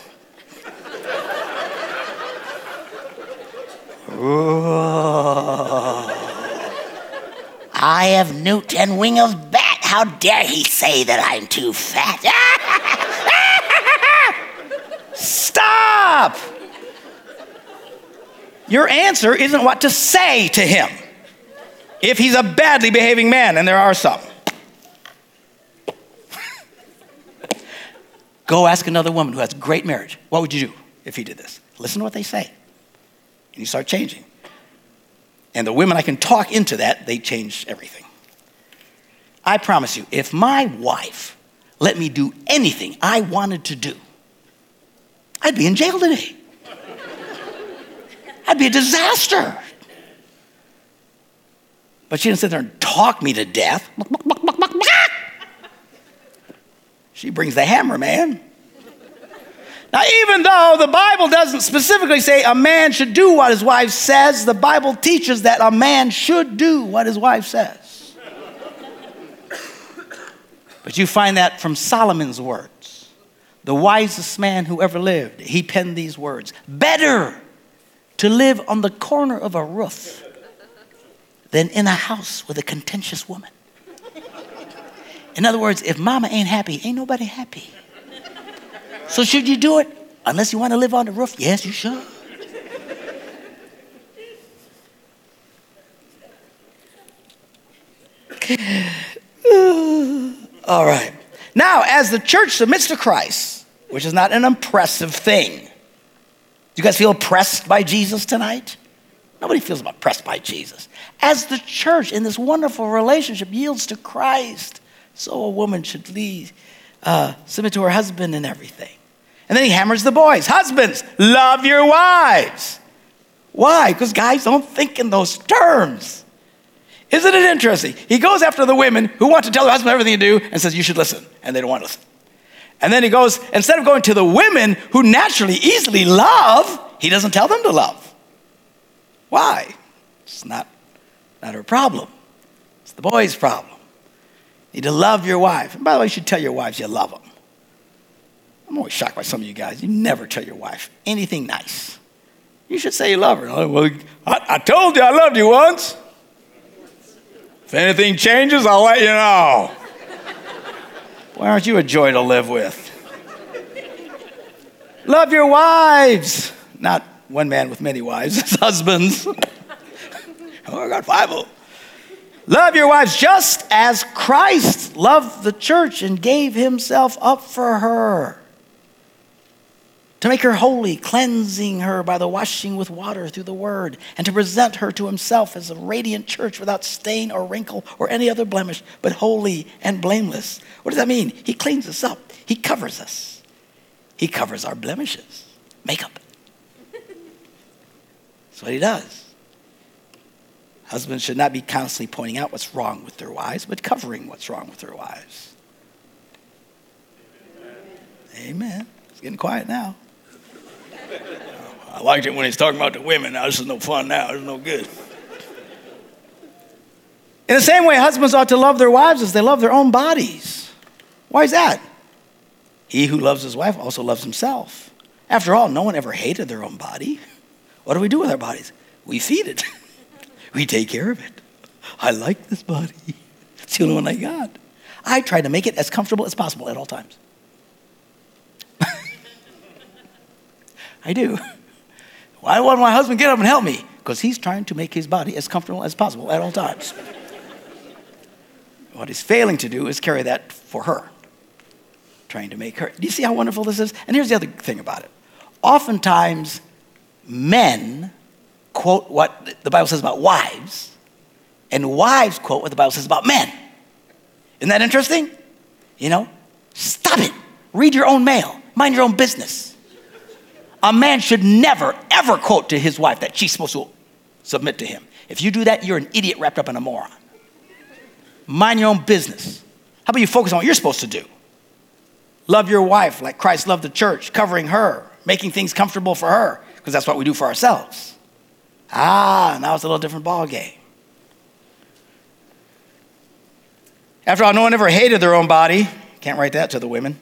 I have newt and wing of bat. How dare he say that I'm too fat? Stop! Your answer isn't what to say to him if he's a badly behaving man, and there are some. Go ask another woman who has great marriage. What would you do if he did this? Listen to what they say. And you start changing. And the women I can talk into that, they change everything. I promise you, if my wife let me do anything I wanted to do, I'd be in jail today. I'd be a disaster. But she didn't sit there and talk me to death. She brings the hammer, man. Now, even though the Bible doesn't specifically say a man should do what his wife says, the Bible teaches that a man should do what his wife says. but you find that from Solomon's words, the wisest man who ever lived. He penned these words Better to live on the corner of a roof than in a house with a contentious woman. In other words, if mama ain't happy, ain't nobody happy. So should you do it? Unless you want to live on the roof? Yes, you should. All right. Now, as the church submits to Christ, which is not an impressive thing, you guys feel oppressed by Jesus tonight? Nobody feels oppressed by Jesus. As the church in this wonderful relationship yields to Christ, so a woman should lead, uh, submit to her husband and everything. And then he hammers the boys Husbands, love your wives. Why? Because guys don't think in those terms. Isn't it interesting? He goes after the women who want to tell their husband everything to do and says, You should listen. And they don't want to listen. And then he goes, instead of going to the women who naturally, easily love, he doesn't tell them to love. Why? It's not, not her problem, it's the boy's problem. You need to love your wife. And by the way, you should tell your wives you love them. I'm always shocked by some of you guys. You never tell your wife anything nice. You should say you love her. Well, I, I told you I loved you once. If anything changes, I'll let you know. Why aren't you a joy to live with? Love your wives. Not one man with many wives, it's husbands. oh, I got five of them. Love your wives just as Christ loved the church and gave himself up for her to make her holy, cleansing her by the washing with water through the word, and to present her to himself as a radiant church without stain or wrinkle or any other blemish, but holy and blameless. What does that mean? He cleans us up, he covers us, he covers our blemishes, makeup. That's what he does. Husbands should not be constantly pointing out what's wrong with their wives, but covering what's wrong with their wives. Amen. It's getting quiet now. I liked it when he's talking about the women. Now, this is no fun now. This is no good. In the same way, husbands ought to love their wives as they love their own bodies. Why is that? He who loves his wife also loves himself. After all, no one ever hated their own body. What do we do with our bodies? We feed it, we take care of it. I like this body. It's the only one I got. I try to make it as comfortable as possible at all times. I do. Why won't my husband get up and help me? Because he's trying to make his body as comfortable as possible at all times. what he's failing to do is carry that for her, trying to make her. Do you see how wonderful this is? And here's the other thing about it. Oftentimes, men quote what the Bible says about wives, and wives quote what the Bible says about men. Isn't that interesting? You know, stop it. Read your own mail, mind your own business. A man should never, ever quote to his wife that she's supposed to submit to him. If you do that, you're an idiot wrapped up in a moron. Mind your own business. How about you focus on what you're supposed to do? Love your wife like Christ loved the church, covering her, making things comfortable for her, because that's what we do for ourselves. Ah, now it's a little different ballgame. After all, no one ever hated their own body. Can't write that to the women.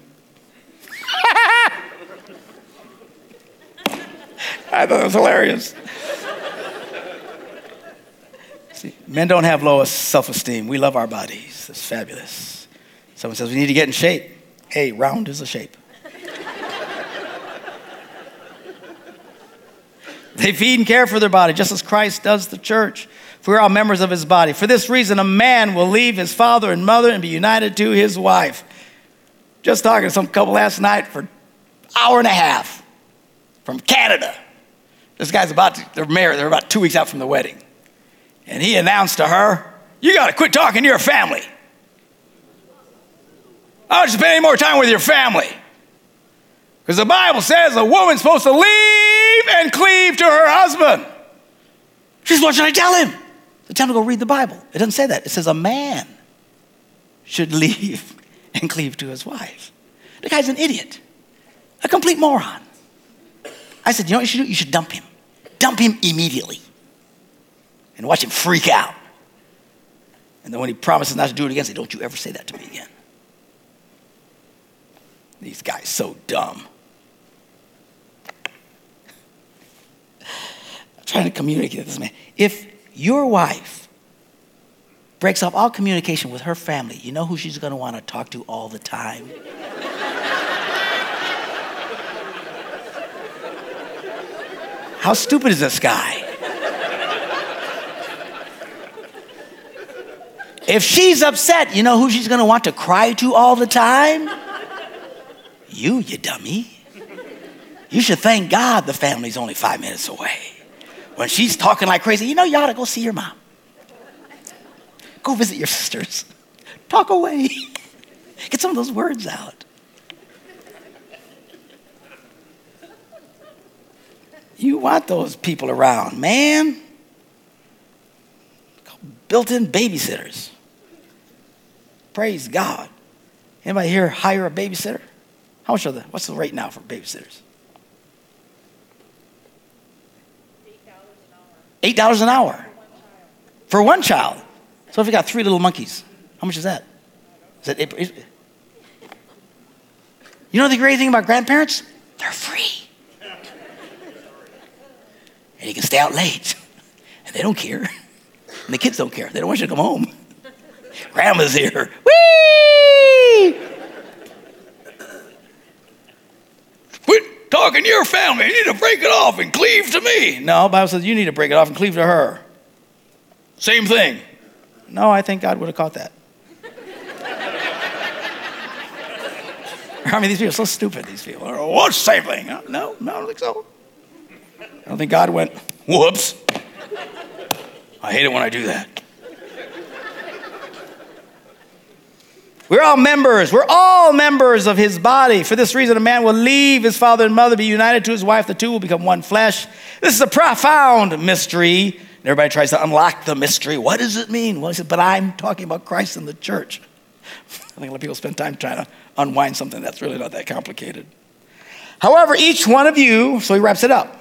I thought it was hilarious. See, men don't have low self esteem. We love our bodies. It's fabulous. Someone says we need to get in shape. Hey, round is a shape. they feed and care for their body just as Christ does the church. For we're all members of his body. For this reason, a man will leave his father and mother and be united to his wife. Just talking to some couple last night for an hour and a half from Canada. This guy's about to, they're married, they're about two weeks out from the wedding. And he announced to her, You got to quit talking to your family. I don't spend any more time with your family. Because the Bible says a woman's supposed to leave and cleave to her husband. She says, What should I tell him? So tell him to go read the Bible. It doesn't say that. It says a man should leave and cleave to his wife. The guy's an idiot, a complete moron. I said, you know what you should do? You should dump him. Dump him immediately and watch him freak out. And then when he promises not to do it again, say, don't you ever say that to me again. These guys so dumb. I'm trying to communicate with this man. If your wife breaks off all communication with her family, you know who she's going to want to talk to all the time? How stupid is this guy? If she's upset, you know who she's to want to cry to all the time? You, you dummy. You should thank God the family's only five minutes away. When she's talking like crazy, you know you ought to go see your mom. Go visit your sisters. Talk away. Get some of those words out. You want those people around, man. Built in babysitters. Praise God. Anybody here hire a babysitter? How much are the, what's the rate now for babysitters? $8 an hour. For one child. So if you got three little monkeys, how much is that? Is that you know the great thing about grandparents? They're free and you can stay out late. And they don't care. And the kids don't care. They don't want you to come home. Grandma's here. Whee! Quit talking to your family. You need to break it off and cleave to me. No, Bible says you need to break it off and cleave to her. Same thing. No, I think God would have caught that. I mean, these people are so stupid, these people. What's the same thing? No, no, I don't think so. I don't think God went, whoops. I hate it when I do that. We're all members. We're all members of his body. For this reason, a man will leave his father and mother, be united to his wife. The two will become one flesh. This is a profound mystery. And Everybody tries to unlock the mystery. What does it mean? Well, he said, but I'm talking about Christ and the church. I think a lot of people spend time trying to unwind something that's really not that complicated. However, each one of you, so he wraps it up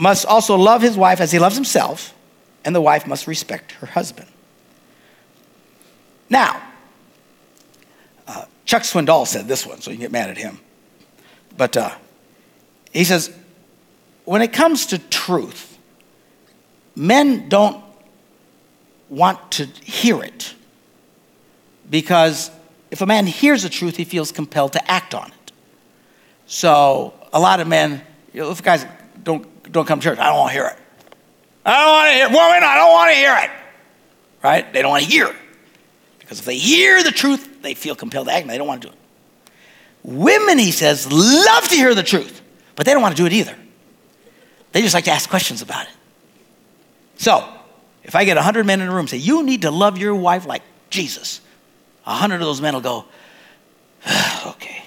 must also love his wife as he loves himself, and the wife must respect her husband. Now, uh, Chuck Swindoll said this one, so you can get mad at him. But uh, he says, when it comes to truth, men don't want to hear it because if a man hears the truth, he feels compelled to act on it. So a lot of men, if guys don't come to church. I don't want to hear it. I don't want to hear Woman, I don't want to hear it. Right? They don't want to hear it. Because if they hear the truth, they feel compelled to act and they don't want to do it. Women, he says, love to hear the truth, but they don't want to do it either. They just like to ask questions about it. So, if I get 100 men in a room say, You need to love your wife like Jesus, 100 of those men will go, Okay.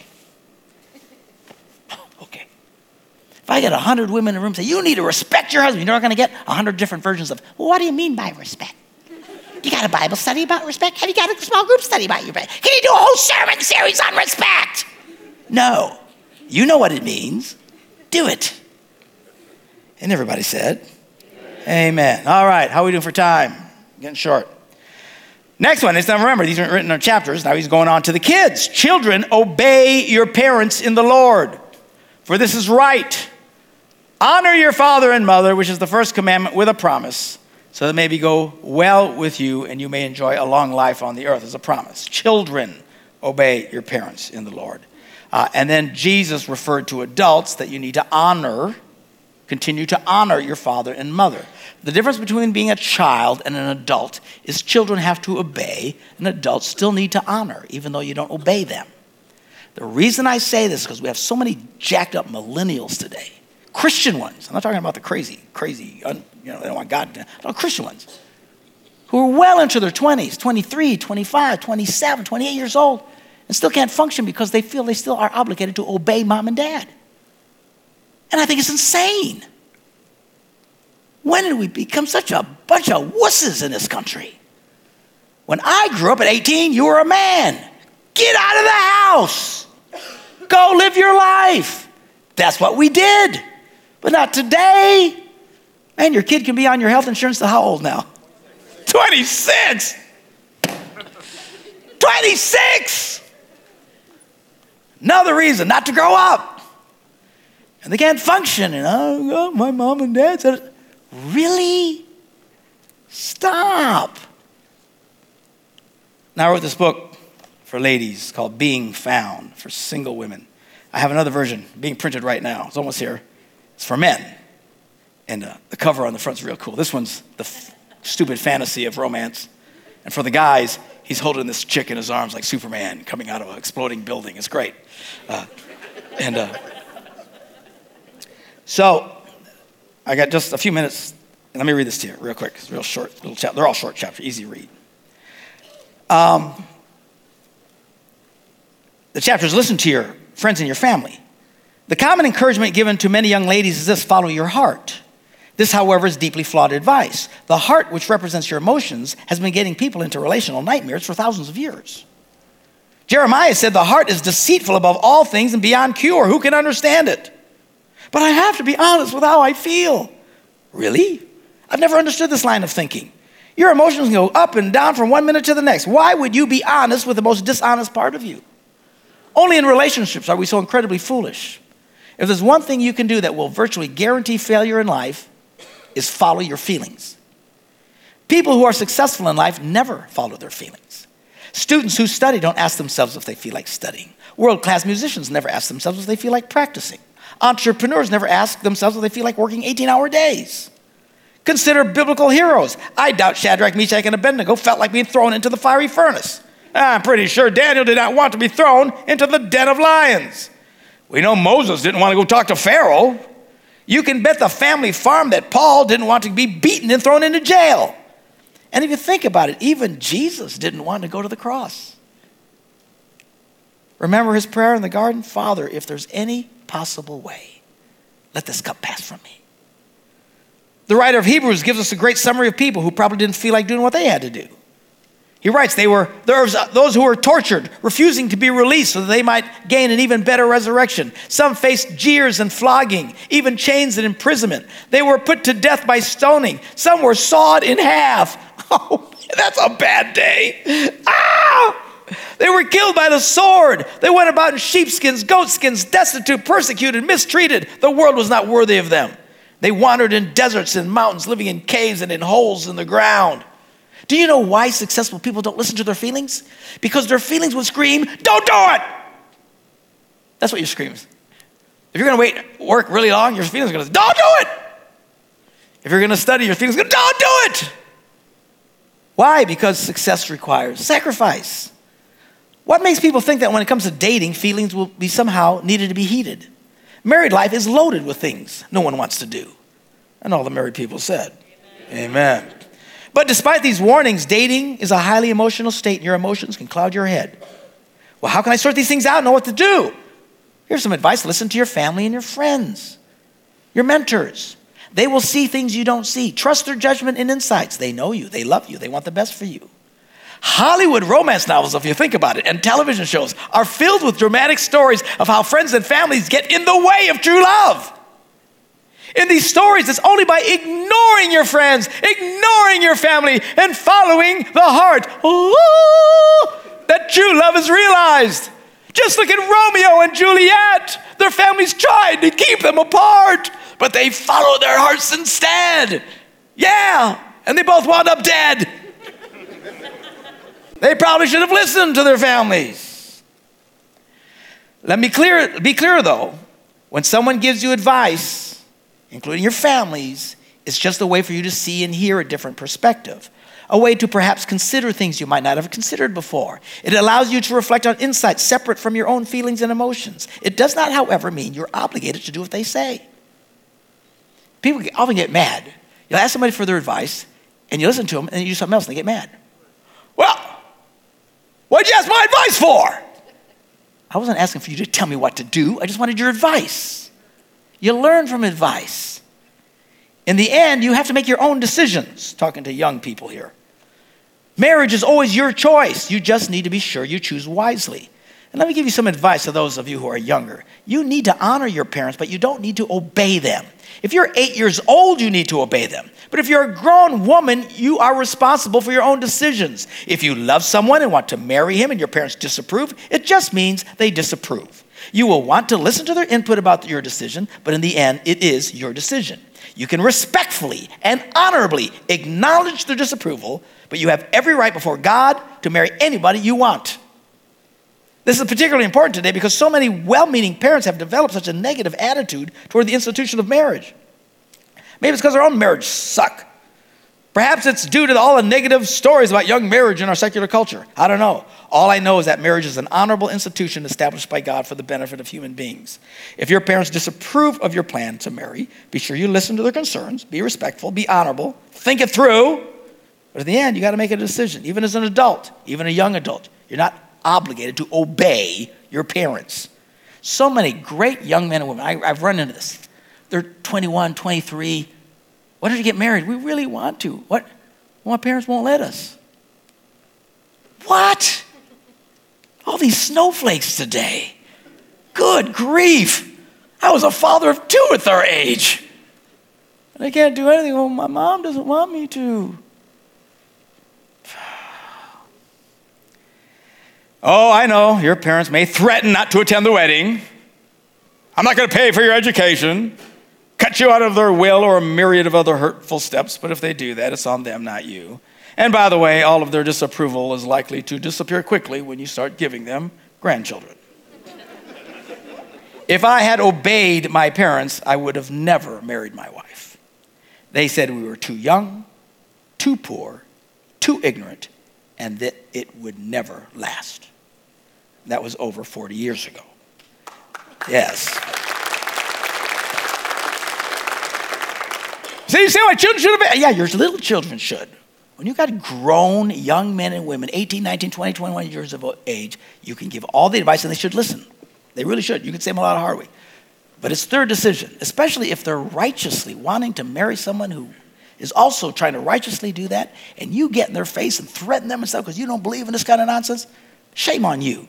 If I get 100 women in a room say, you need to respect your husband, you're not going to get 100 different versions of, well, what do you mean by respect? You got a Bible study about respect? Have you got a small group study about respect? Can you do a whole sermon series on respect? No. You know what it means. Do it. And everybody said, Amen. Amen. All right, how are we doing for time? Getting short. Next one is now remember, these aren't written in chapters. Now he's going on to the kids. Children, obey your parents in the Lord, for this is right. Honor your father and mother, which is the first commandment with a promise, so that maybe go well with you and you may enjoy a long life on the earth as a promise. Children, obey your parents in the Lord. Uh, and then Jesus referred to adults that you need to honor, continue to honor your father and mother. The difference between being a child and an adult is children have to obey, and adults still need to honor, even though you don't obey them. The reason I say this is because we have so many jacked up millennials today Christian ones. I'm not talking about the crazy, crazy, you know, they don't want God. To, no, Christian ones who are well into their 20s, 23, 25, 27, 28 years old, and still can't function because they feel they still are obligated to obey mom and dad. And I think it's insane. When did we become such a bunch of wusses in this country? When I grew up at 18, you were a man. Get out of the house. Go live your life. That's what we did. But not today. Man, your kid can be on your health insurance to how old now? 26. 26. Another reason not to grow up. And they can't function. And oh, my mom and dad said, Really? Stop. Now, I wrote this book for ladies called Being Found for single women. I have another version being printed right now. It's almost here. It's for men. And uh, the cover on the front's real cool. This one's the f- stupid fantasy of romance. And for the guys, he's holding this chick in his arms like Superman coming out of an exploding building. It's great. Uh, and uh, so I got just a few minutes. Let me read this to you real quick. It's real short, little chapter. They're all short chapters, easy to read. Um, the chapters listen to your friends and your family. The common encouragement given to many young ladies is this follow your heart. This, however, is deeply flawed advice. The heart, which represents your emotions, has been getting people into relational nightmares for thousands of years. Jeremiah said, The heart is deceitful above all things and beyond cure. Who can understand it? But I have to be honest with how I feel. Really? I've never understood this line of thinking. Your emotions go up and down from one minute to the next. Why would you be honest with the most dishonest part of you? Only in relationships are we so incredibly foolish. If there's one thing you can do that will virtually guarantee failure in life, is follow your feelings. People who are successful in life never follow their feelings. Students who study don't ask themselves if they feel like studying. World class musicians never ask themselves if they feel like practicing. Entrepreneurs never ask themselves if they feel like working 18 hour days. Consider biblical heroes. I doubt Shadrach, Meshach, and Abednego felt like being thrown into the fiery furnace. I'm pretty sure Daniel did not want to be thrown into the den of lions. We know Moses didn't want to go talk to Pharaoh. You can bet the family farm that Paul didn't want to be beaten and thrown into jail. And if you think about it, even Jesus didn't want to go to the cross. Remember his prayer in the garden? Father, if there's any possible way, let this cup pass from me. The writer of Hebrews gives us a great summary of people who probably didn't feel like doing what they had to do. He writes, they were, those who were tortured, refusing to be released so that they might gain an even better resurrection. Some faced jeers and flogging, even chains and imprisonment. They were put to death by stoning. Some were sawed in half. Oh, that's a bad day. Ah! They were killed by the sword. They went about in sheepskins, goatskins, destitute, persecuted, mistreated. The world was not worthy of them. They wandered in deserts and mountains, living in caves and in holes in the ground. Do you know why successful people don't listen to their feelings? Because their feelings would scream, Don't do it! That's what your screams. If you're gonna wait, work really long, your feelings are gonna say, Don't do it! If you're gonna study, your feelings are gonna, Don't do it! Why? Because success requires sacrifice. What makes people think that when it comes to dating, feelings will be somehow needed to be heated? Married life is loaded with things no one wants to do. And all the married people said, Amen. Amen. But despite these warnings, dating is a highly emotional state, and your emotions can cloud your head. Well, how can I sort these things out and know what to do? Here's some advice listen to your family and your friends, your mentors. They will see things you don't see. Trust their judgment and insights. They know you, they love you, they want the best for you. Hollywood romance novels, if you think about it, and television shows are filled with dramatic stories of how friends and families get in the way of true love. In these stories, it's only by ignoring your friends, ignoring your family, and following the heart ooh, that true love is realized. Just look at Romeo and Juliet. Their families tried to keep them apart, but they followed their hearts instead. Yeah, and they both wound up dead. They probably should have listened to their families. Let me clear, be clear though. When someone gives you advice, including your families, it's just a way for you to see and hear a different perspective, a way to perhaps consider things you might not have considered before. It allows you to reflect on insights separate from your own feelings and emotions. It does not, however, mean you're obligated to do what they say. People often get mad. You'll ask somebody for their advice, and you listen to them, and you do something else, and they get mad. Well, What'd you ask my advice for? I wasn't asking for you to tell me what to do. I just wanted your advice. You learn from advice. In the end, you have to make your own decisions, talking to young people here. Marriage is always your choice. You just need to be sure you choose wisely. And let me give you some advice to those of you who are younger. You need to honor your parents, but you don't need to obey them. If you're eight years old, you need to obey them. But if you're a grown woman, you are responsible for your own decisions. If you love someone and want to marry him and your parents disapprove, it just means they disapprove. You will want to listen to their input about your decision, but in the end, it is your decision. You can respectfully and honorably acknowledge their disapproval, but you have every right before God to marry anybody you want. This is particularly important today because so many well meaning parents have developed such a negative attitude toward the institution of marriage. Maybe it's because their own marriage suck. Perhaps it's due to all the negative stories about young marriage in our secular culture. I don't know. All I know is that marriage is an honorable institution established by God for the benefit of human beings. If your parents disapprove of your plan to marry, be sure you listen to their concerns, be respectful, be honorable, think it through. But at the end, you got to make a decision, even as an adult, even a young adult. You're not obligated to obey your parents. So many great young men and women, I, have run into this. They're 21, 23. Why don't you get married? We really want to. What? Well, my parents won't let us. What? All these snowflakes today. Good grief. I was a father of two at their age. And I can't do anything. Well, my mom doesn't want me to. Oh, I know, your parents may threaten not to attend the wedding. I'm not going to pay for your education, cut you out of their will, or a myriad of other hurtful steps, but if they do that, it's on them, not you. And by the way, all of their disapproval is likely to disappear quickly when you start giving them grandchildren. if I had obeyed my parents, I would have never married my wife. They said we were too young, too poor, too ignorant, and that it would never last. That was over 40 years ago. Yes. See, you say my children should have been? Yeah, your little children should. When you've got grown young men and women, 18, 19, 20, 21 years of age, you can give all the advice and they should listen. They really should. You can say them a lot of hard way. But it's their decision, especially if they're righteously wanting to marry someone who is also trying to righteously do that, and you get in their face and threaten them and stuff because you don't believe in this kind of nonsense. Shame on you.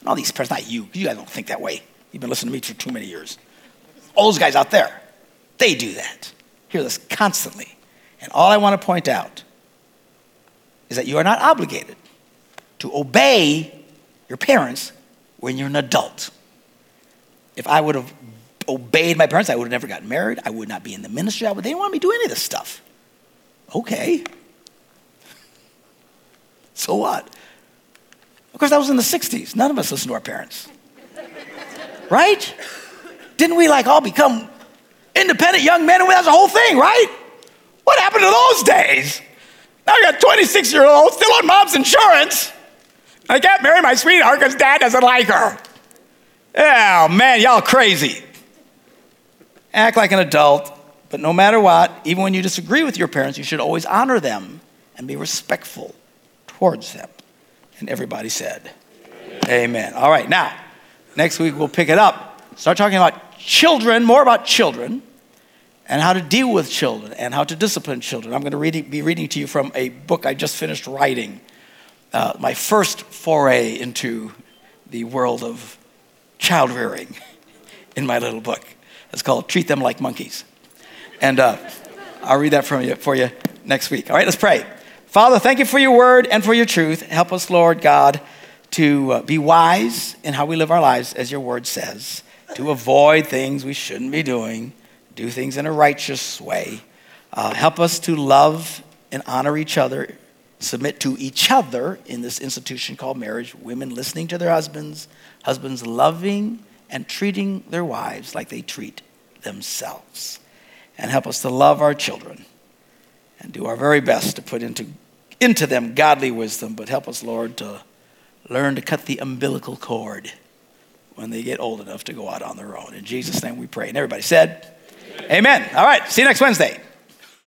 And all these parents, not you, you guys don't think that way. You've been listening to me for too many years. All those guys out there, they do that. Hear this constantly. And all I want to point out is that you are not obligated to obey your parents when you're an adult. If I would have obeyed my parents, I would have never gotten married. I would not be in the ministry. I would, they didn't want me to do any of this stuff. Okay. So what? Of course, that was in the 60s. None of us listened to our parents. Right? Didn't we like all become independent young men? And that's the whole thing, right? What happened to those days? Now I got 26 year old still on mom's insurance. I can't marry my sweetheart because dad doesn't like her. Oh man, y'all crazy. Act like an adult, but no matter what, even when you disagree with your parents, you should always honor them and be respectful towards them. And everybody said, Amen. Amen. All right, now, next week we'll pick it up. Start talking about children, more about children, and how to deal with children and how to discipline children. I'm going to read, be reading to you from a book I just finished writing, uh, my first foray into the world of child rearing in my little book. It's called Treat Them Like Monkeys. And uh, I'll read that from you, for you next week. All right, let's pray. Father, thank you for your word and for your truth. Help us, Lord God, to uh, be wise in how we live our lives, as your word says, to avoid things we shouldn't be doing, do things in a righteous way. Uh, help us to love and honor each other, submit to each other in this institution called marriage, women listening to their husbands, husbands loving and treating their wives like they treat themselves. And help us to love our children and do our very best to put into, into them godly wisdom, but help us, Lord, to learn to cut the umbilical cord when they get old enough to go out on their own. In Jesus' name we pray. And everybody said. Amen. All right, see you next Wednesday.